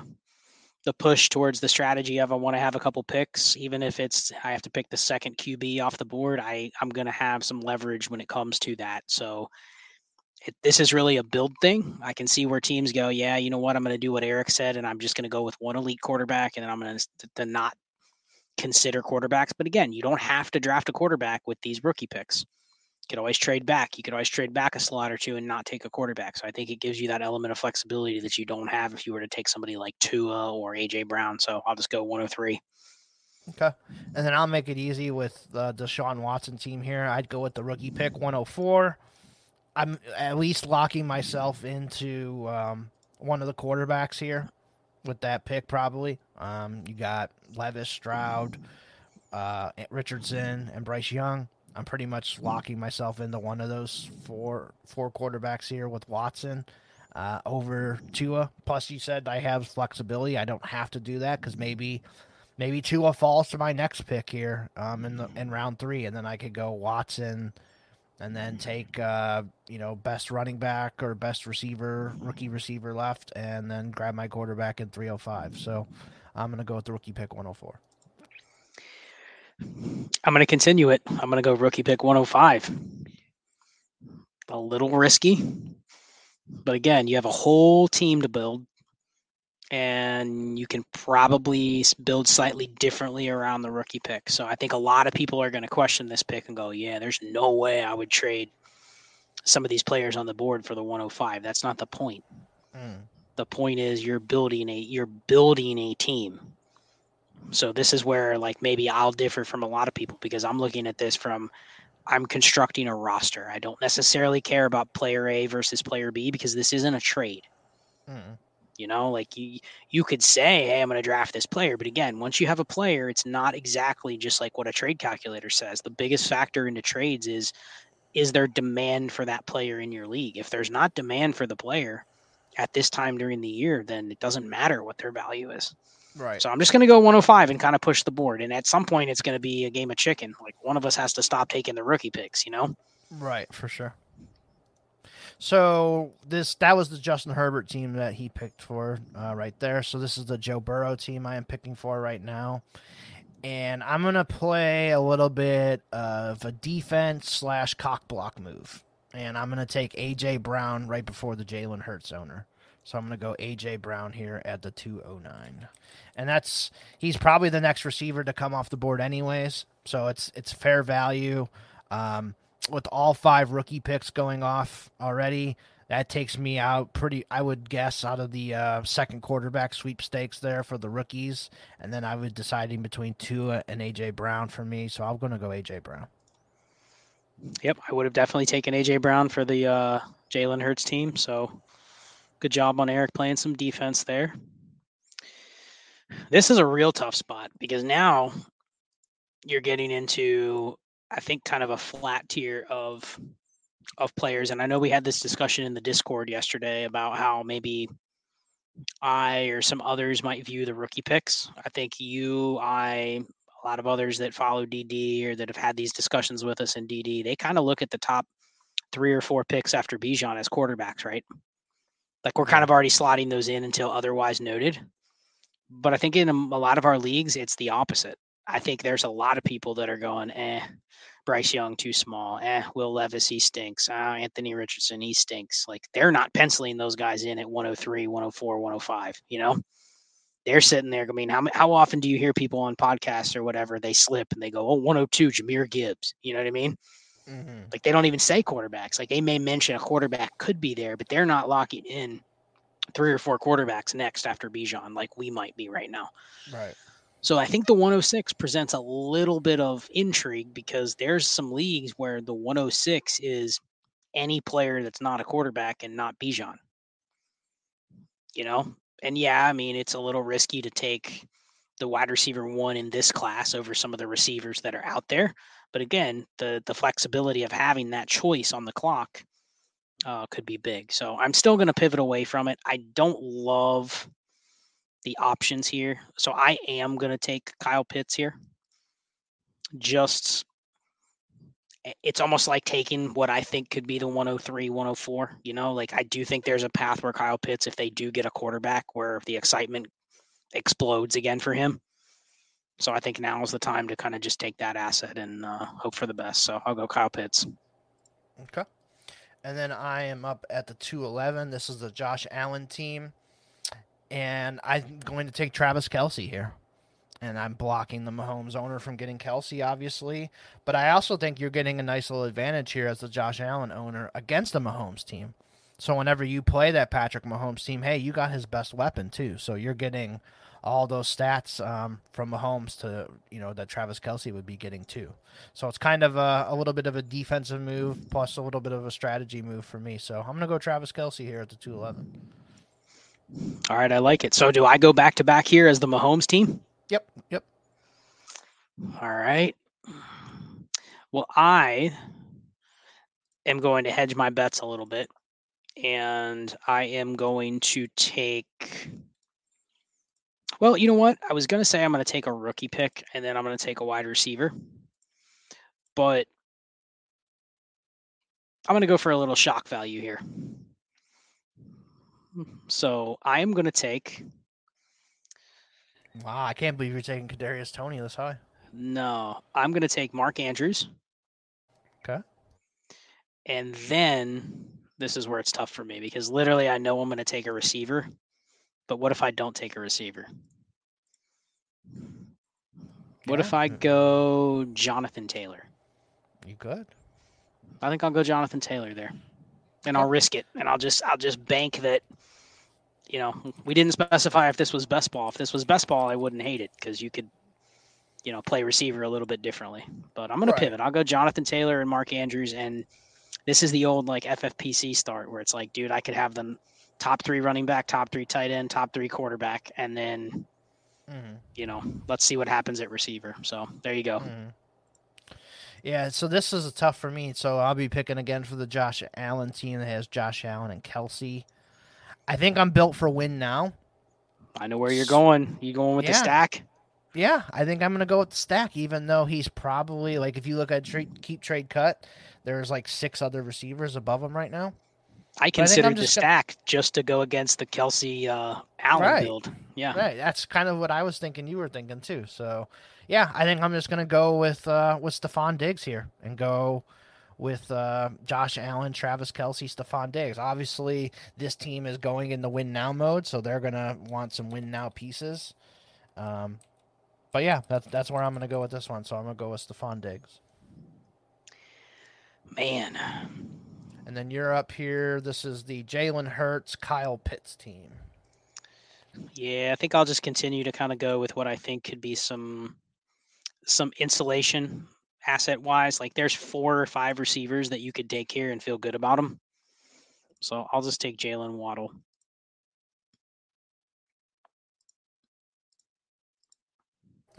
the push towards the strategy of I want to have a couple picks, even if it's I have to pick the second QB off the board. I I'm going to have some leverage when it comes to that. So it, this is really a build thing. I can see where teams go, yeah, you know what, I'm going to do what Eric said, and I'm just going to go with one elite quarterback, and then I'm going to, not consider quarterbacks. But again, you don't have to draft a quarterback with these rookie picks You could always trade back. You could always trade back a slot or two and not take a quarterback. So I think it gives you that element of flexibility that you don't have if you were to take somebody like Tua or AJ Brown. So I'll just go 103. Okay. And then I'll make it easy with the Deshaun Watson team here. I'd go with the rookie pick 104. I'm at least locking myself into um, one of the quarterbacks here with that pick, probably. Um, you got Levis, Stroud, uh, Richardson, and Bryce Young. I'm pretty much locking myself into one of those four four quarterbacks here with Watson uh, over Tua. Plus, you said I have flexibility. I don't have to do that because maybe maybe Tua falls to my next pick here um, in the in round three, and then I could go Watson, and then take uh, you know best running back or best receiver, rookie receiver left, and then grab my quarterback in 305. So I'm gonna go with the rookie pick 104. I'm going to continue it. I'm going to go rookie pick 105. A little risky, but again, you have a whole team to build, and you can probably build slightly differently around the rookie pick. So I think a lot of people are going to question this pick and go, "Yeah, there's no way I would trade some of these players on the board for the 105." That's not the point. Mm. The point is you're building a you're building a team so this is where like maybe I'll differ from a lot of people because I'm looking at this from I'm constructing a roster. I don't necessarily care about player A versus player B because this isn't a trade. Mm. You know, like you you could say, "Hey, I'm going to draft this player," but again, once you have a player, it's not exactly just like what a trade calculator says. The biggest factor into trades is is there demand for that player in your league? If there's not demand for the player at this time during the year, then it doesn't matter what their value is. Right. So I'm just going to go 105 and kind of push the board. And at some point, it's going to be a game of chicken. Like one of us has to stop taking the rookie picks, you know? Right, for sure. So this that was the Justin Herbert team that he picked for uh, right there. So this is the Joe Burrow team I am picking for right now, and I'm gonna play a little bit of a defense slash cock block move, and I'm gonna take AJ Brown right before the Jalen Hurts owner. So I'm to go AJ Brown here at the 209. And that's he's probably the next receiver to come off the board anyways. So it's it's fair value. Um, with all five rookie picks going off already, that takes me out pretty I would guess out of the uh, second quarterback sweepstakes there for the rookies. And then I was deciding between Tua and AJ Brown for me. So I'm going to go AJ Brown. Yep, I would have definitely taken AJ Brown for the uh, Jalen Hurts team. So Good job on Eric playing some defense there. This is a real tough spot because now you're getting into, I think, kind of a flat tier of of players. And I know we had this discussion in the Discord yesterday about how maybe I or some others might view the rookie picks. I think you, I, a lot of others that follow DD or that have had these discussions with us in DD, they kind of look at the top three or four picks after Bijan as quarterbacks, right? Like we're kind of already slotting those in until otherwise noted. But I think in a, a lot of our leagues, it's the opposite. I think there's a lot of people that are going, eh, Bryce Young too small. Eh, Will Levis he stinks. Ah, Anthony Richardson he stinks. Like they're not penciling those guys in at 103, 104, 105. You know, they're sitting there. I mean, how how often do you hear people on podcasts or whatever they slip and they go, oh, 102, Jahmyr Gibbs. You know what I mean? Mm-hmm. Like they don't even say quarterbacks. Like they may mention a quarterback could be there, but they're not locking in three or four quarterbacks next after Bijan, like we might be right now. Right. So I think the 106 presents a little bit of intrigue because there's some leagues where the 106 is any player that's not a quarterback and not Bijan. You know? And yeah, I mean, it's a little risky to take the wide receiver one in this class over some of the receivers that are out there. But again, the the flexibility of having that choice on the clock uh, could be big. So I'm still going to pivot away from it. I don't love the options here. So I am going to take Kyle Pitts here. Just it's almost like taking what I think could be the 103, 104. You know, like I do think there's a path where Kyle Pitts, if they do get a quarterback where the excitement explodes again for him. So I think now is the time to kind of just take that asset and uh, hope for the best. So I'll go Kyle Pitts. Okay. And then I am up at the 211. This is the Josh Allen team and I'm going to take Travis Kelce here. And I'm blocking the Mahomes owner from getting Kelce, obviously. But I also think you're getting a nice little advantage here as the Josh Allen owner against the Mahomes team. So whenever you play that Patrick Mahomes team, hey, you got his best weapon too. So you're getting all those stats um, from Mahomes to you know that Travis Kelce would be getting too. So it's kind of a, a, little bit of a defensive move plus a little bit of a strategy move for me. So I'm gonna go Travis Kelce here at the 211. All right, I like it. So do I go back to back here as the Mahomes team? Yep. Yep. All right. Well, I am going to hedge my bets a little bit and I am going to take well, you know what? I was going to say I'm going to take a rookie pick and then I'm going to take a wide receiver. But I'm going to go for a little shock value here. So I am going to take. Wow, I can't believe you're taking Kadarius Toney this high. No, I'm going to take Mark Andrews. Okay. And then this is where it's tough for me because literally I know I'm going to take a receiver, but what if I don't take a receiver? What yeah. if I hmm. go Jonathan Taylor? You could. I think I'll go Jonathan Taylor there. And I'll risk it. And I'll just I'll just bank that you know, we didn't specify if this was best ball. If this was best ball, I wouldn't hate it because you could, you know, play receiver a little bit differently. But I'm going right. to pivot. I'll go Jonathan Taylor and Mark Andrews. And this is the old like FFPC start where it's like, dude, I could have them top three running back, top three tight end, top three quarterback, and then, mm-hmm. you know, let's see what happens at receiver. So there you go. Mm-hmm. Yeah, so this is tough for me. So I'll be picking again for the Josh Allen team that has Josh Allen and Kelce. I think I'm built for win now. I know where you're going. You going with yeah. the stack? Yeah, I think I'm going to go with the stack, even though he's probably like if you look at trade, KeepTradeCut, there's like six other receivers above him right now. I consider the stack gonna... just to go against the Kelce uh, Allen right. build. Yeah, right. That's kind of what I was thinking. You were thinking too. So, yeah, I think I'm just going to go with uh, with Stefon Diggs here and go with uh, Josh Allen, Travis Kelce, Stefon Diggs. Obviously, this team is going in the win now mode, so they're gonna want some win now pieces. Um, but yeah, that's that's where I'm gonna go with this one. So I'm gonna go with Stefon Diggs. Man. And then you're up here. This is the Jalen Hurts, Kyle Pitts team. Yeah, I think I'll just continue to kind of go with what I think could be some some insulation asset wise. Like there's four or five receivers that you could take here and feel good about them. So I'll just take Jaylen Waddle.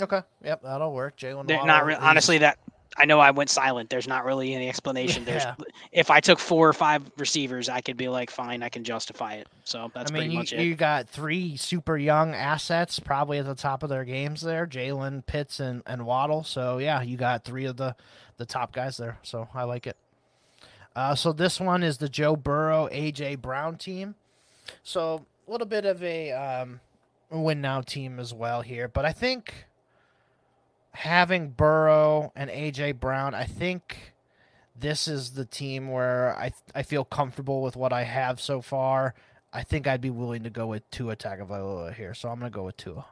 Okay. Yep, that'll work. Jalen. Not re- honestly that I know I went silent. There's not really any explanation. There's yeah. if I took four or five receivers, I could be like, fine, I can justify it. So that's I mean, pretty you, much it. You got three super young assets, probably at the top of their games there: Jalen, Pitts, and and Waddle. So yeah, you got three of the the top guys there. So I like it. Uh, so this one is the Joe Burrow, AJ Brown team. So a little bit of a um, win now team as well here, but I think having Burrow and AJ Brown, I think this is the team where I I feel comfortable with what I have so far. I think I'd be willing to go with Tua Tagovailoa here, so I'm gonna go with Tua.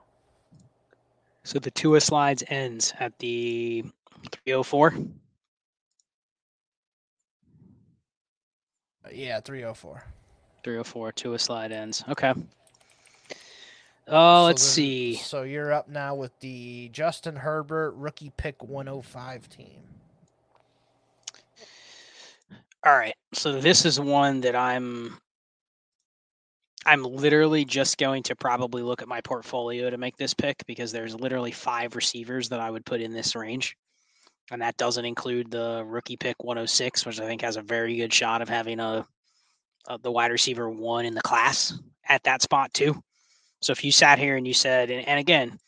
So the Tua slides ends at the 304. Uh, yeah, 304. 304 Tua slide ends. Okay. Oh, So let's then- see. So you're up now with the Justin Herbert rookie pick 105 team. All right. So this is one that I'm I'm literally just going to probably look at my portfolio to make this pick because there's literally five receivers that I would put in this range. And that doesn't include the rookie pick 106, which I think has a very good shot of having a, a the wide receiver one in the class at that spot too. So if you sat here and you said, and, and again,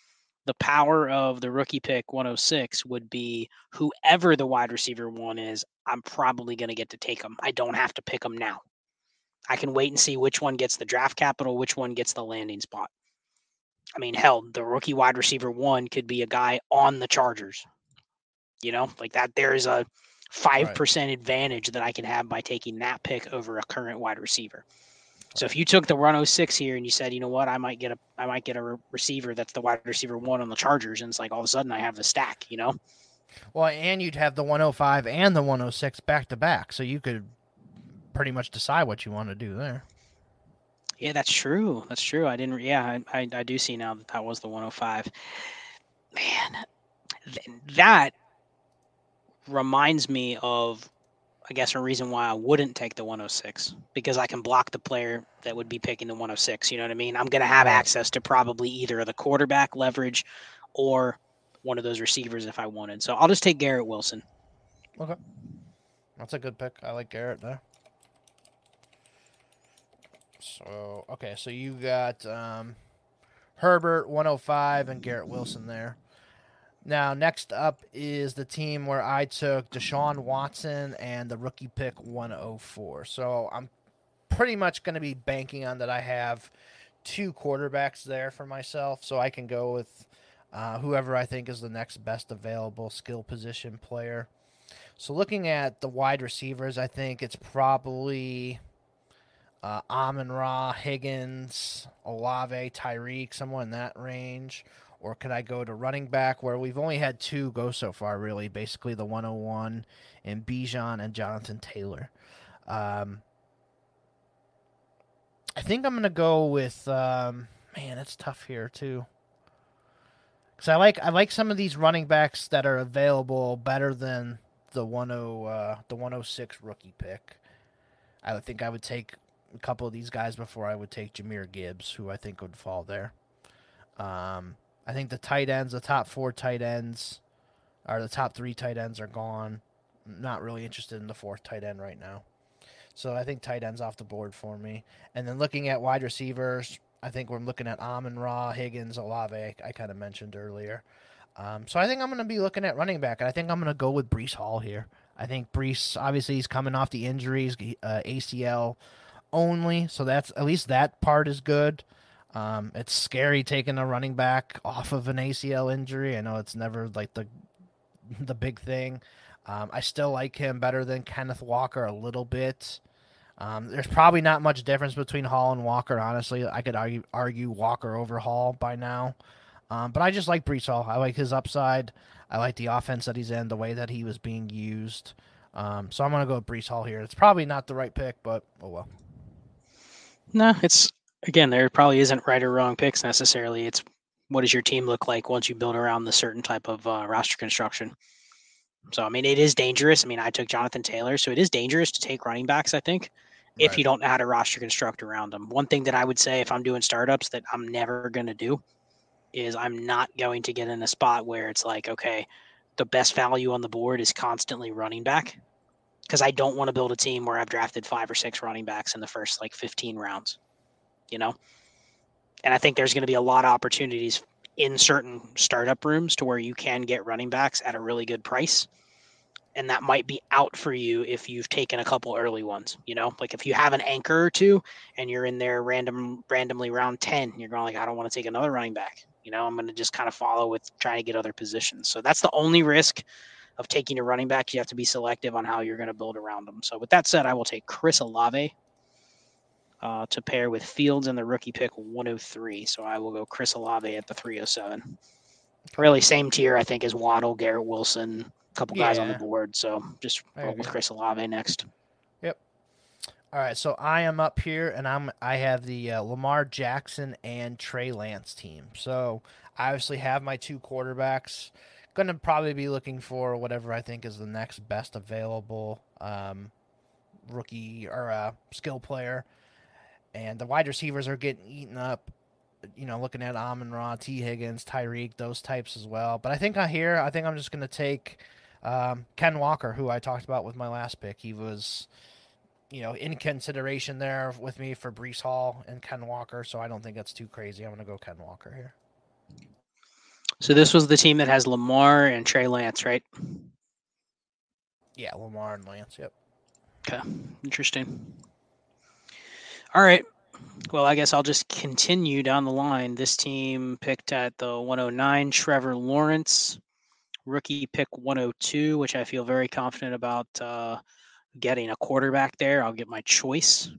the power of the rookie pick 106 would be whoever the wide receiver one is, I'm probably going to get to take them. I don't have to pick them now. I can wait and see which one gets the draft capital, which one gets the landing spot. I mean, hell, the rookie wide receiver one could be a guy on the Chargers. You know, like that, there's a 5% advantage that I can have by taking that pick over a current wide receiver. So if you took the 106 here and you said, you know what, I might get a, I might get a re- receiver that's the wide receiver one on the Chargers, and it's like all of a sudden I have the stack, you know? Well, and you'd have the 105 and the 106 back to back, so you could pretty much decide what you want to do there. Yeah, that's true. That's true. I didn't. Yeah, I, I, I do see now that that was the 105. Man, th- that reminds me of, I guess, a reason why I wouldn't take the 106 because I can block the player that would be picking the 106. You know what I mean? I'm going to have access to probably either the quarterback leverage or one of those receivers if I wanted. So I'll just take Garrett Wilson. Okay. That's a good pick. I like Garrett there. So okay, so you got um, Herbert 105 and Garrett Wilson there. Now next up is the team where I took Deshaun Watson and the rookie pick 104. So I'm pretty much going to be banking on that I have two quarterbacks there for myself, so I can go with uh, whoever I think is the next best available skill position player. So looking at the wide receivers, I think it's probably uh, Amon Ra, Higgins, Olave, Tyreek, someone in that range. Or could I go to running back where we've only had two go so far, really? Basically, the 101 and Bijan and Jonathan Taylor. Um, I think I'm going to go with, um, man, it's tough here, too. Because I like I like some of these running backs that are available better than the 10 uh, the 106 rookie pick. I would think I would take a couple of these guys before I would take Jahmyr Gibbs, who I think would fall there. Um, I think the tight ends, the top four tight ends, or the top three tight ends are gone. Not really interested in the fourth tight end right now. So I think tight ends off the board for me. And then looking at wide receivers, I think we're looking at Amon Ra, Higgins, Olave. I, I kind of mentioned earlier. Um, so I think I'm going to be looking at running back, and I think I'm going to go with Breece Hall here. I think Breece, obviously, he's coming off the injuries, uh, ACL only, so that's at least that part is good. Um, it's scary taking a running back off of an ACL injury. I know it's never like the the big thing. Um, I still like him better than Kenneth Walker a little bit. Um, there's probably not much difference between Hall and Walker. Honestly, I could argue argue Walker over Hall by now. Um, but I just like Breece Hall. I like his upside. I like the offense that he's in, the way that he was being used. Um, so I'm gonna go with Breece Hall here. It's probably not the right pick, but oh well. No, it's again, there probably isn't right or wrong picks necessarily. It's what does your team look like once you build around the certain type of uh, roster construction. So I mean, it is dangerous. I mean, I took Jonathan Taylor, so it is dangerous to take running backs. I think if Right. you don't know how to roster construct around them. One thing that I would say if I'm doing startups that I'm never going to do is I'm not going to get in a spot where it's like, okay, the best value on the board is constantly running back because I don't want to build a team where I've drafted five or six running backs in the first like 15 rounds, you know? And I think there's going to be a lot of opportunities in certain startup rooms to where you can get running backs at a really good price. and that might be out for you if you've taken a couple early ones. You know, like if you have an anchor or two and you're in there random randomly round ten, you're going like, I don't want to take another running back. You know, I'm going to just kind of follow with trying to get other positions. So that's the only risk of taking a running back. You have to be selective on how you're going to build around them. So with that said, I will take Chris Olave uh, to pair with Fields in the rookie pick 103. So I will go Chris Olave at the 307. Really, same tier I think as Waddle, Garrett Wilson, a couple guys on the board. So just roll with. Chris Olave next. Yep. All right, so I am up here, and I'm I have the uh, Lamar Jackson and Trey Lance team. So I obviously have my two quarterbacks. Going to probably be looking for whatever I think is the next best available um, rookie or uh, skill player, and the wide receivers are getting eaten up. You know, looking at Amon Ra, T. Higgins, Tyreek, those types as well. But I think I here, I think I'm just going to take um, Ken Walker, who I talked about with my last pick. He was you know, in consideration there with me for Breece Hall and Ken Walker, so I don't think that's too crazy. I'm going to go Ken Walker here. So this was the team that has Lamar and Trey Lance, right? Yeah, Lamar and Lance. Yep. Okay, interesting. All right. Well, I guess I'll just continue down the line. This team picked at the 109 Trevor Lawrence, rookie pick 102, which I feel very confident about uh, getting a quarterback there. I'll get my choice.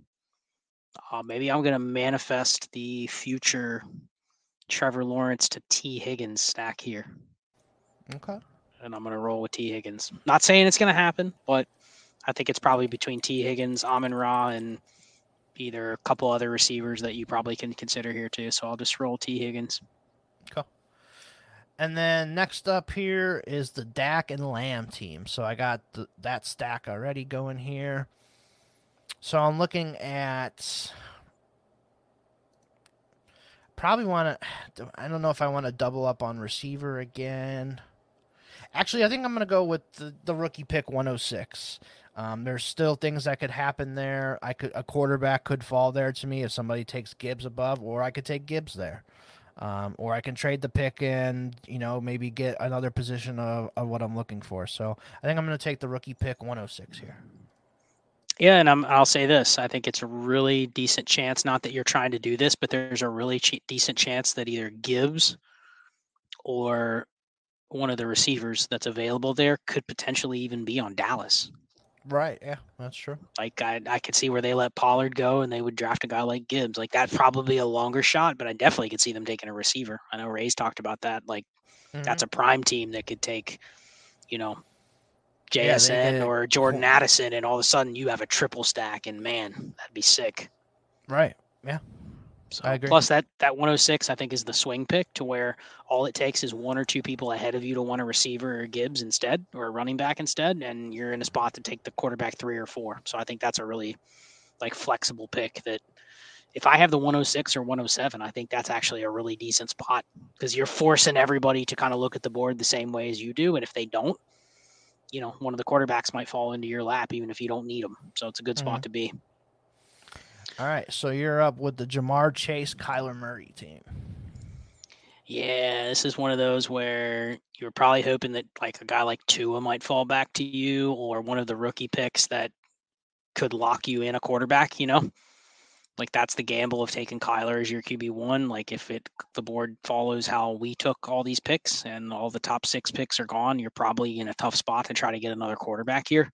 Uh, maybe I'm going to manifest the future Trevor Lawrence to T. Higgins stack here, Okay. and I'm going to roll with T. Higgins. Not saying it's going to happen, but I think it's probably between T. Higgins, Amon Ra, and either a couple other receivers that you probably can consider here too. So I'll just roll T. Higgins. Cool. And then next up here is the Dak and Lamb team. So I got that stack already going here. So I'm looking at probably want to. I don't know if I want to double up on receiver again. Actually, I think I'm going to go with the, the rookie pick 106. Um, there's still things that could happen there. I could a quarterback could fall there to me if somebody takes Gibbs above, or I could take Gibbs there. Um, or I can trade the pick and you know maybe get another position of, of what I'm looking for. So I think I'm going to take the rookie pick 106 here. Yeah, and I'm, I'll say this: I think it's a really decent chance. Not that you're trying to do this, but there's a really che- decent chance that either Gibbs or one of the receivers that's available there could potentially even be on Dallas. Right? Yeah, that's true. Like I, I could see where they let Pollard go and they would draft a guy like Gibbs. Like that's probably a longer shot, but I definitely could see them taking a receiver. I know Ray's talked about that. Like mm-hmm. that's a prime team that could take, you know, Yeah, they JSN or Jordan. Addison, and all of a sudden you have a triple stack, and man, that'd be sick. Right. right. So I agree. plus that that 106 I think is the swing pick to where all it takes is one or two people ahead of you to want a receiver or Gibbs instead or a running back instead and you're in a spot to take the quarterback 3 or 4. So I think that's a really like flexible pick that if I have the 106 or 107, I think that's actually a really decent spot because you're forcing everybody to kind of look at the board the same way as you do and if they don't you know, one of the quarterbacks might fall into your lap even if you don't need them. So it's a good spot Mhm. to be. All right. So you're up with the Ja'Marr Chase, Kyler Murray team. Yeah, this is one of those where you're probably hoping that like a guy like Tua might fall back to you or one of the rookie picks that could lock you in a quarterback, you know? Like that's the gamble of taking Kyler as your QB one. Like if it the board follows how we took all these picks and all the top six picks are gone, you're probably in a tough spot to try to get another quarterback here.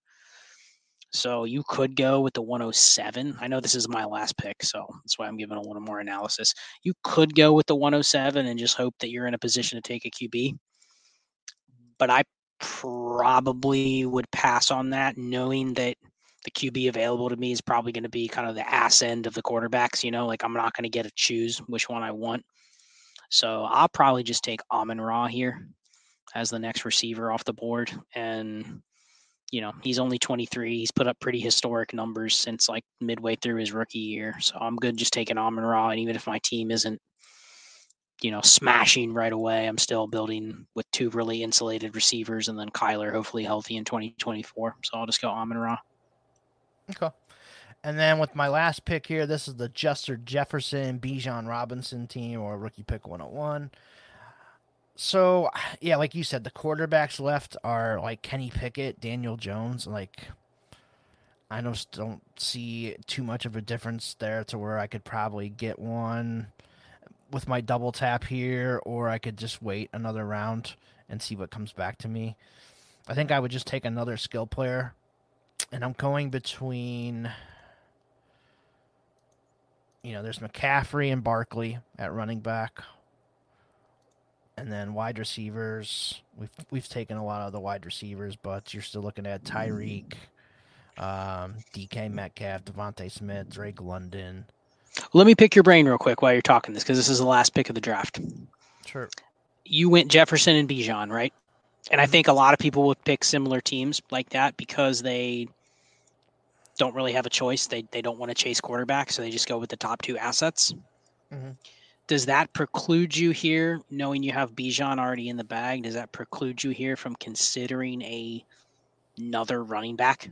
So you could go with the 107. I know this is my last pick, so that's why I'm giving a little more analysis. You could go with the 107 and just hope that you're in a position to take a QB. But I probably would pass on that, knowing that the QB available to me is probably going to be kind of the ass end of the quarterbacks. You know, like I'm not going to get to choose which one I want. So I'll probably just take Amon Ra here as the next receiver off the board. And, you know, he's only 23. He's put up pretty historic numbers since like midway through his rookie year. So I'm good just taking Amon Ra. And even if my team isn't, you know, smashing right away, I'm still building with two really insulated receivers and then Kyler hopefully healthy in 2024. So I'll just go Amon Ra. Okay. And then with my last pick here, this is the Justin Jefferson Bijan Robinson team or rookie pick 101. So [sighs] yeah, like you said, the quarterbacks left are like Kenny Pickett, Daniel Jones. Like I just don't see too much of a difference there to where I could probably get one with my double tap here, or I could just wait another round and see what comes back to me. I think I would just take another skill player, and I'm going between. You know, there's McCaffrey and Barkley at running back and then wide receivers. We've we've taken a lot of the wide receivers, but you're still looking at Tyreek, um, DK Metcalf, DeVonta Smith, Drake London. Let me pick your brain real quick while you're talking this, because this is the last pick of the draft. Sure. You went Jefferson and Bijan, right? And I Mhm. think a lot of people would pick similar teams like that because they don't really have a choice. They they don't want to chase quarterback, so they just go with the top two assets. Mhm. Does that preclude you here, knowing you have Bijan already in the bag? Does that preclude you here from considering a another running back?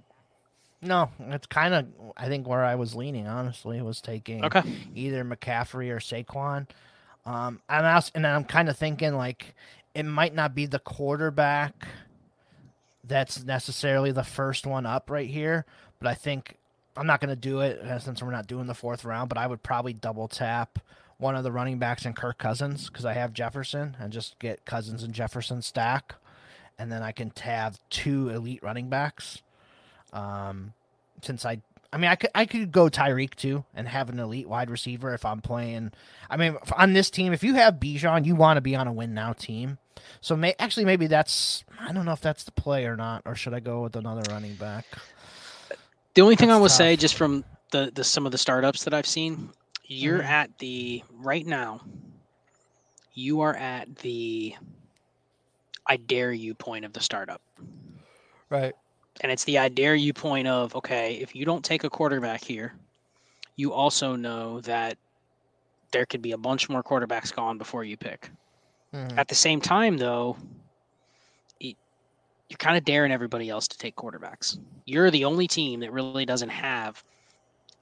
No, it's kind of I think where I was leaning. Honestly, was taking Okay. either McCaffrey or Saquon. Um, and I was, and I'm kind of thinking like it might not be the quarterback that's necessarily the first one up right here, but I think I'm not going to do it uh, since we're not doing the fourth round. But I would probably double tap one of the running backs and Kirk Cousins because I have Jefferson and just get Cousins and Jefferson stack, and then I can have two elite running backs. Um, since I, I mean, I could I could go Tyreek too and have an elite wide receiver if I'm playing. I mean, on this team, if you have Bijan, you want to be on a win now team. So may actually maybe that's I don't know if that's the play or not, or should I go with another running back? The only thing I That's will say, just from the, the some of the startups that I've seen, you're Mhm. at the right now. You are at the I dare you point of the startup, Right. and it's the I dare you point of okay, if you don't take a quarterback here, you also know that there could be a bunch more quarterbacks gone before you pick. Mhm. At the same time, though, y- you're kind of daring everybody else to take quarterbacks. You're the only team that really doesn't have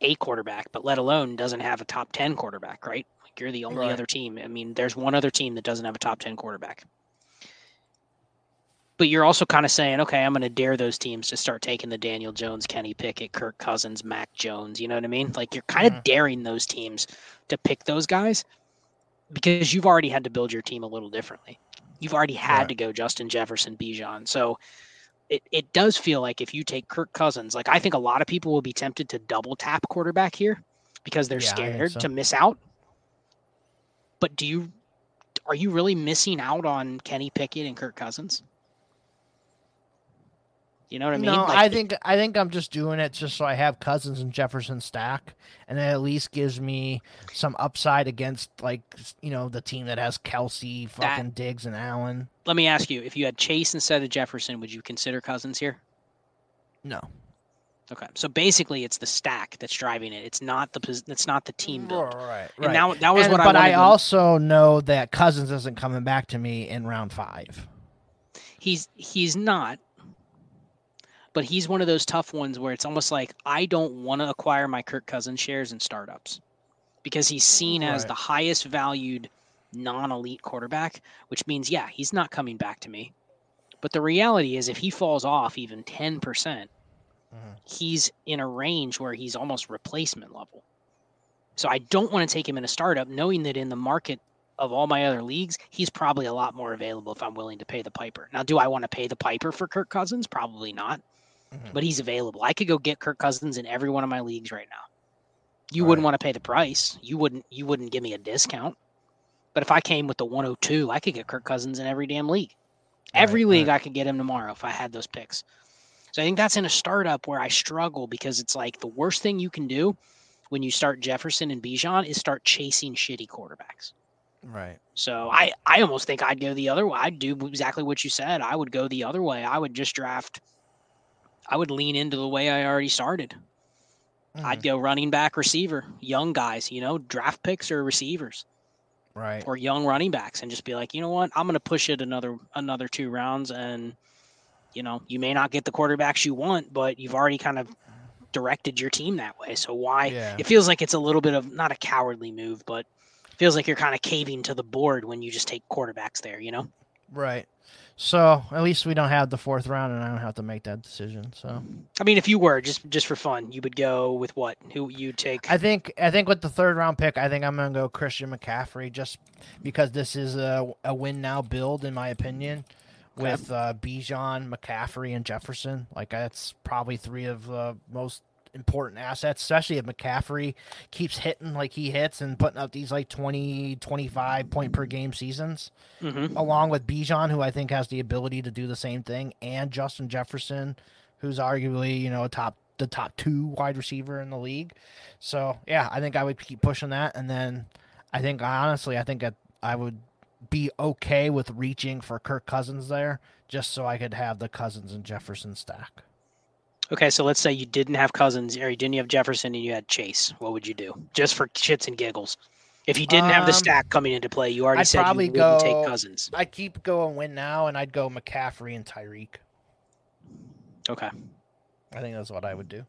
a quarterback, but let alone doesn't have a top 10 quarterback, right? Like you're the only Right. other team. I mean, there's one other team that doesn't have a top 10 quarterback. But you're also kind of saying, okay, I'm going to dare those teams to start taking the Daniel Jones, Kenny Pickett, Kirk Cousins, Mac Jones. You know what I mean? Like you're kind of Mhm. daring those teams to pick those guys because you've already had to build your team a little differently. You've already had Right. to go Justin Jefferson, Bijan. So it, it does feel like if you take Kirk Cousins, like I think a lot of people will be tempted to double tap quarterback here because they're Yeah, scared so. to miss out. But do you are you really missing out on Kenny Pickett and Kirk Cousins? You know what I mean? No, Like, I think I think I'm just doing it just so I have Cousins and Jefferson stack, and it at least gives me some upside against like you know the team that has Kelce, fucking Diggs, and Allen. let me ask you: if you had Chase instead of Jefferson, would you consider Cousins here? No, Okay, so basically, it's the stack that's driving it. It's not the it's not the team build. right, right. And that that was And- what I but. I to- also know that Cousins isn't coming back to me in round five. he's he's not, but he's one of those tough ones where it's almost like I don't want to acquire my Kirk Cousins shares in startups because he's seen as the highest valued non-elite quarterback, which means yeah, he's not coming back to me. But the reality is, if he falls off even ten percent, Mhm. he's in a range where he's almost replacement level. So I don't want to take him in a startup, knowing that in the market of all my other leagues, he's probably a lot more available if I'm willing to pay the piper. Now, do I want to pay the piper for Kirk Cousins? Probably not, Mhm. but he's available. I could go get Kirk Cousins in every one of my leagues right now. You wouldn't Right. want to pay the price. You wouldn't. You wouldn't give me a discount. But if I came with the 102, I could get Kirk Cousins in every damn league. Every Right, league right. I could get him tomorrow if I had those picks. So I think that's in a startup where I struggle because it's like the worst thing you can do when you start Jefferson and Bijan is start chasing shitty quarterbacks. Right. So I, I almost think I'd go the other way. I'd do exactly what you said. I would go the other way. I would just draft. I would lean into the way I already started. I'd Mhm. go running back, receiver, young guys. You know, draft picks or receivers Right. or young running backs, and just be like, you know what, I'm going to push it another another two rounds, and you know, you may not get the quarterbacks you want, but you've already kind of directed your team that way. So why? Yeah. It feels like it's a little bit of not a cowardly move, but feels like you're kind of caving to the board when you just take quarterbacks there, you know? Right. So at least we don't have the fourth round, and I don't have to make that decision. So I mean, if you were just just for fun, you would go with what? Who you take? I think I think with the third round pick, I think I'm gonna go Christian McCaffrey just because this is a, a win now build in my opinion. Okay. With uh, Bijan, McCaffrey, and Jefferson, like that's probably three of the most important assets, especially if McCaffrey keeps hitting like he hits and putting up these like 20, 25 point per game seasons, Mhm. along with Bijan, who I think has the ability to do the same thing, and Justin Jefferson, who's arguably, you know, a top the top two wide receiver in the league. So yeah, I think I would keep pushing that. And then I think honestly, I think that I would be okay with reaching for Kirk Cousins there, just so I could have the Cousins and Jefferson stack. Okay, so let's say you didn't have Cousins or you didn't have Jefferson and you had Chase. What would you do? Just for shits and giggles. If you didn't have the Um, stack coming into play, you already I'd said you probably wouldn't go- take Cousins. I'd keep going win now, and I'd go McCaffrey and Tyreek. Okay. I think that's what I would do.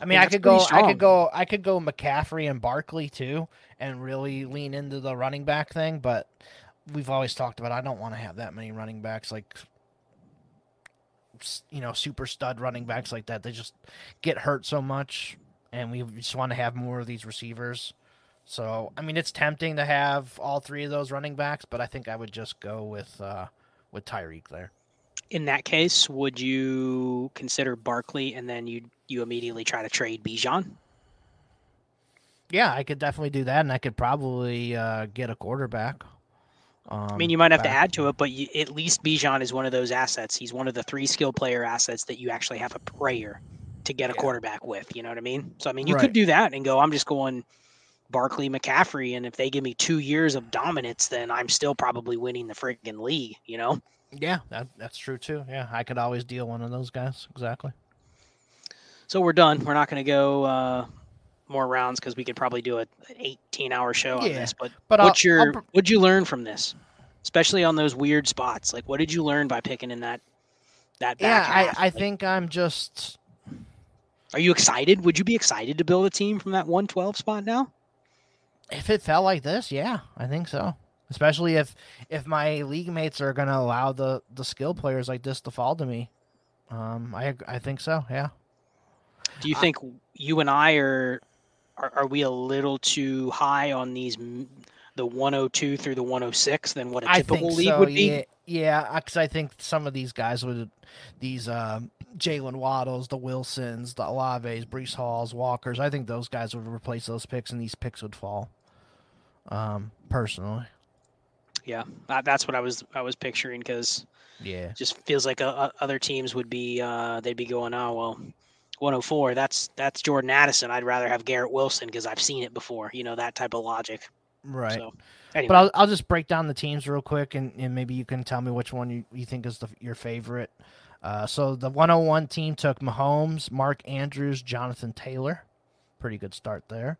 I mean, I could go, I could go, I could go McCaffrey and Barkley too, and really lean into the running back thing. But we've always talked about I don't want to have that many running backs, like you know, super stud running backs like that. They just get hurt so much, and we just want to have more of these receivers. So I mean, it's tempting to have all three of those running backs, but I think I would just go with uh, with Tyreek there. In that case, would you consider Barkley and then you you immediately try to trade Bijan? Yeah, I could definitely do that, and I could probably uh, get a quarterback. Um, I mean, you might have to add to it, but you, at least Bijan is one of those assets. He's one of the three skill player assets that you actually have a prayer to get a Yeah. quarterback with. You know what I mean? So I mean, you Right. could do that and go. I'm just going Barkley, McCaffrey, and if they give me two years of dominance, then I'm still probably winning the freaking league. You know? Yeah, that, that's true too. Yeah, I could always deal one of those guys. Exactly. So we're done. We're not going to go uh, more rounds because we could probably do a, an 18 hour show on Yeah, this. But But I'll- what's your I'll what'd you learn from this, especially on those weird spots? Like, what did you learn by picking in that that yeah, back I, half? I Like, think I'm just Are you excited? Would you be excited to build a team from that 112 spot now? if it felt like this, yeah, I think so. Especially if if my league mates are gonna allow the the skill players like this to fall to me. Um, I I think so. Yeah. Do you I- think you and I are, are are we a little too high on these the 102 through the 106 than what a typical league so. would be? Yeah, yeah, because I think some of these guys would, these um, Jaylen Waddles, the Wilsons, the Olaves, Breece Halls, Walkers. I think those guys would replace those picks, and these picks would fall. Um, personally, Yeah, that's what I was I was picturing because yeah, just feels like uh, other teams would be uh, they'd be going oh well 104 that's that's Jordan Addison I'd rather have Garrett Wilson because I've seen it before you know that type of logic right. so anyway But I'll, I'll just break down the teams real quick, and, and maybe you can tell me which one you, you think is the, your favorite. Uh, so the 101 team took Mahomes, Mark Andrews, Jonathan Taylor. Pretty good start there.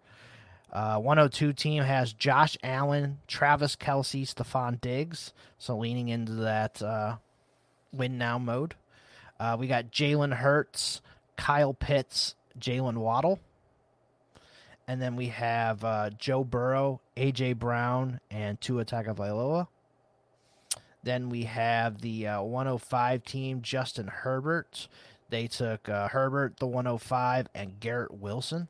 Uh, 102 team has Josh Allen, Travis Kelce, Stefon Diggs. So leaning into that uh, win now mode. Uh, we got Jalen Hurts, Kyle Pitts, Jaylen Waddle. And then we have uh, Joe Burrow, AJ Brown, and Tua Tagovailoa. Then we have the uh, 105 team, Justin Herbert. They took uh, Herbert, the 105, and Garrett Wilson.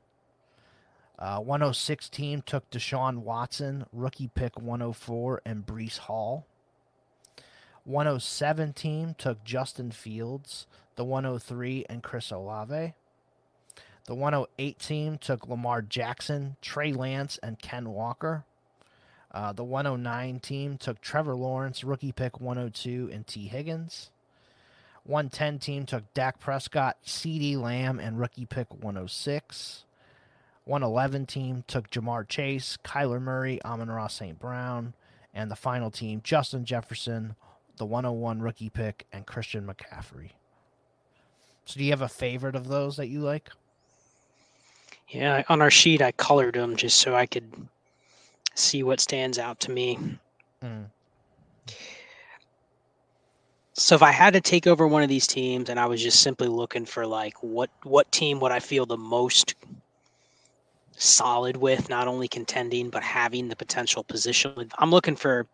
Uh, 106 team took Deshaun Watson, rookie pick 104, and Breece Hall. 107 team took Justin Fields, the 103, and Chris Olave. The 108 team took Lamar Jackson, Trey Lance, and Ken Walker. Uh, the 109 team took Trevor Lawrence, rookie pick 102, and T. Higgins. 110 team took Dak Prescott, CeeDee Lamb, and rookie pick 106. 111 team took Ja'Marr Chase, Kyler Murray, Amon Ross St. Brown, and the final team, Justin Jefferson, the 101 rookie pick, and Christian McCaffrey. So, do you have a favorite of those that you like? yeah on our sheet I colored them just so I could see what stands out to me Mm. so if I had to take over one of these teams and I was just simply looking for like what what team would I feel the most solid with, not only contending but having the potential position. I'm looking for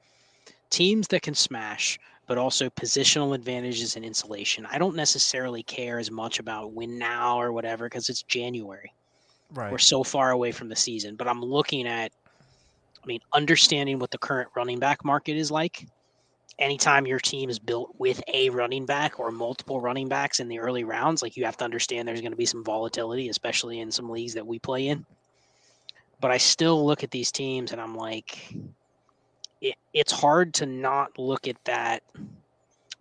teams that can smash, but also positional advantages and insulation. I don't necessarily care as much about win now or whatever because it's January. Right. We're so far away from the season, but I'm looking at, I mean, understanding what the current running back market is like. Anytime your team is built with a running back or multiple running backs in the early rounds, like you have to understand there's going to be some volatility, especially in some leagues that we play in. But I still look at these teams and I'm like, it, it's hard to not look at that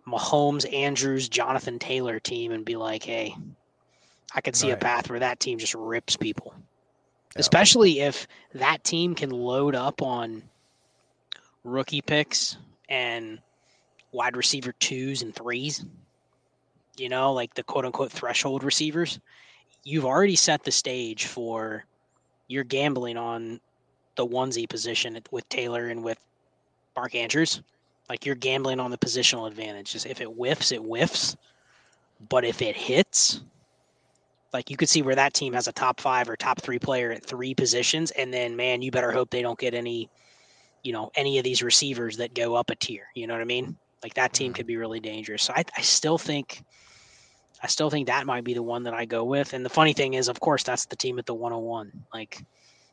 Mahomes, Andrews, Jonathan Taylor team and be like, hey, I could see Right. a path where that team just rips people. Yeah. Especially if that team can load up on rookie picks and wide receiver twos and threes, you know, like the quote unquote threshold receivers. You've already set the stage for you're gambling on the onesie position with Taylor and with Mark Andrews. Like you're gambling on the positional advantage. Just if it whiffs, it whiffs. But if it hits, like you could see where that team has a top five or top three player at three positions, and then man, you better hope they don't get any, you know, any of these receivers that go up a tier. You know what I mean? Like that team Mhm. could be really dangerous. So I, I still think, I still think that might be the one that I go with. And the funny thing is, of course, that's the team at the 101. Like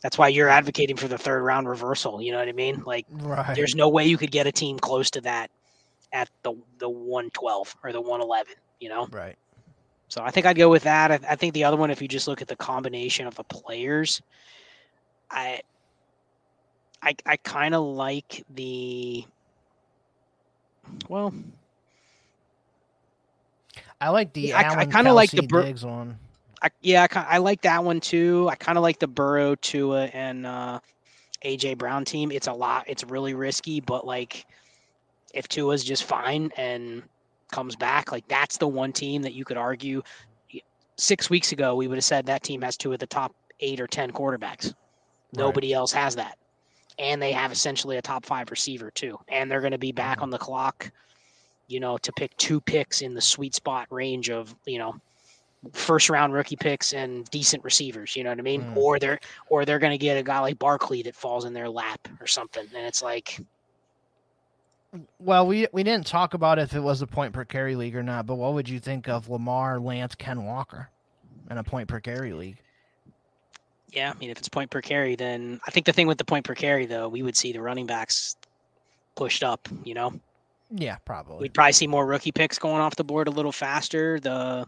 that's why you're advocating for the third round reversal. You know what I mean? Like Right. there's no way you could get a team close to that at the the 112 or the 111. You know. right. So I think I'd go with that. I, I think the other one, if you just look at the combination of the players, I I, I kind of like the well, I like the Yeah, I- I kinda like the Bur- Diggs one. I, yeah, I, I like that one too. I kind of like the Burrow, Tua, and uh, AJ Brown team. It's a lot. It's really risky, but like if Tua's just fine and comes back, like that's the one team that you could argue. Six weeks ago, we would have said that team has two of the top eight or ten quarterbacks. Nobody else has that, and they have essentially a top five receiver too, and they're going to be back Mhm. on the clock. You know, to pick two picks in the sweet spot range of you know first round rookie picks and decent receivers. You know what I mean? Mm. Or they're or they're going to get a guy like Barkley that falls in their lap or something, and it's like Well, we we didn't talk about if it was a point per carry league or not, but what would you think of Lamar, Lance, Ken Walker in a point per carry league? yeah, I mean if it's point per carry, then I think the thing with the point per carry though, we would see the running backs pushed up. You know, Yeah, probably. we'd probably see more rookie picks going off the board a little faster. The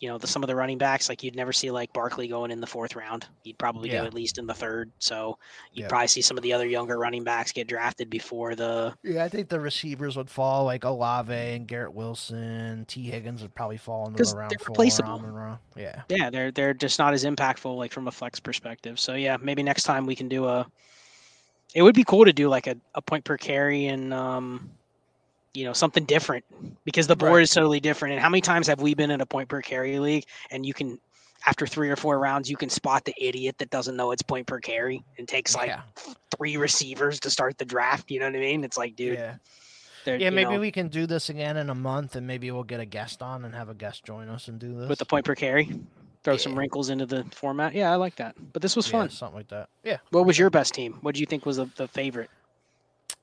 you know, the some of the running backs, like you'd never see like Barkley going in the fourth round. You'd probably Yeah. go at least in the third. So you'd Yeah. probably see some of the other younger running backs get drafted before the Yeah, I think the receivers would fall like Olave and Garrett Wilson. T. Higgins would probably fall into the round they're four. replaceable. Ra. Yeah. yeah, they're they're just not as impactful like from a flex perspective. So yeah, maybe next time we can do a it would be cool to do like a, a point per carry and um you know something different because the board Right. is totally different. And how many times have we been in a point per carry league and you can after three or four rounds you can spot the idiot that doesn't know it's point per carry and takes like yeah. three receivers to start the draft. You know what I mean? It's like, dude, yeah. Yeah, maybe know, we can do this again in a month and maybe we'll get a guest on and have a guest join us and do this. with the point per carry, throw some wrinkles into the format. Yeah, I like that. But this was Yeah, fun. something like that. Yeah. What was your best team? What do you think was the, the favorite?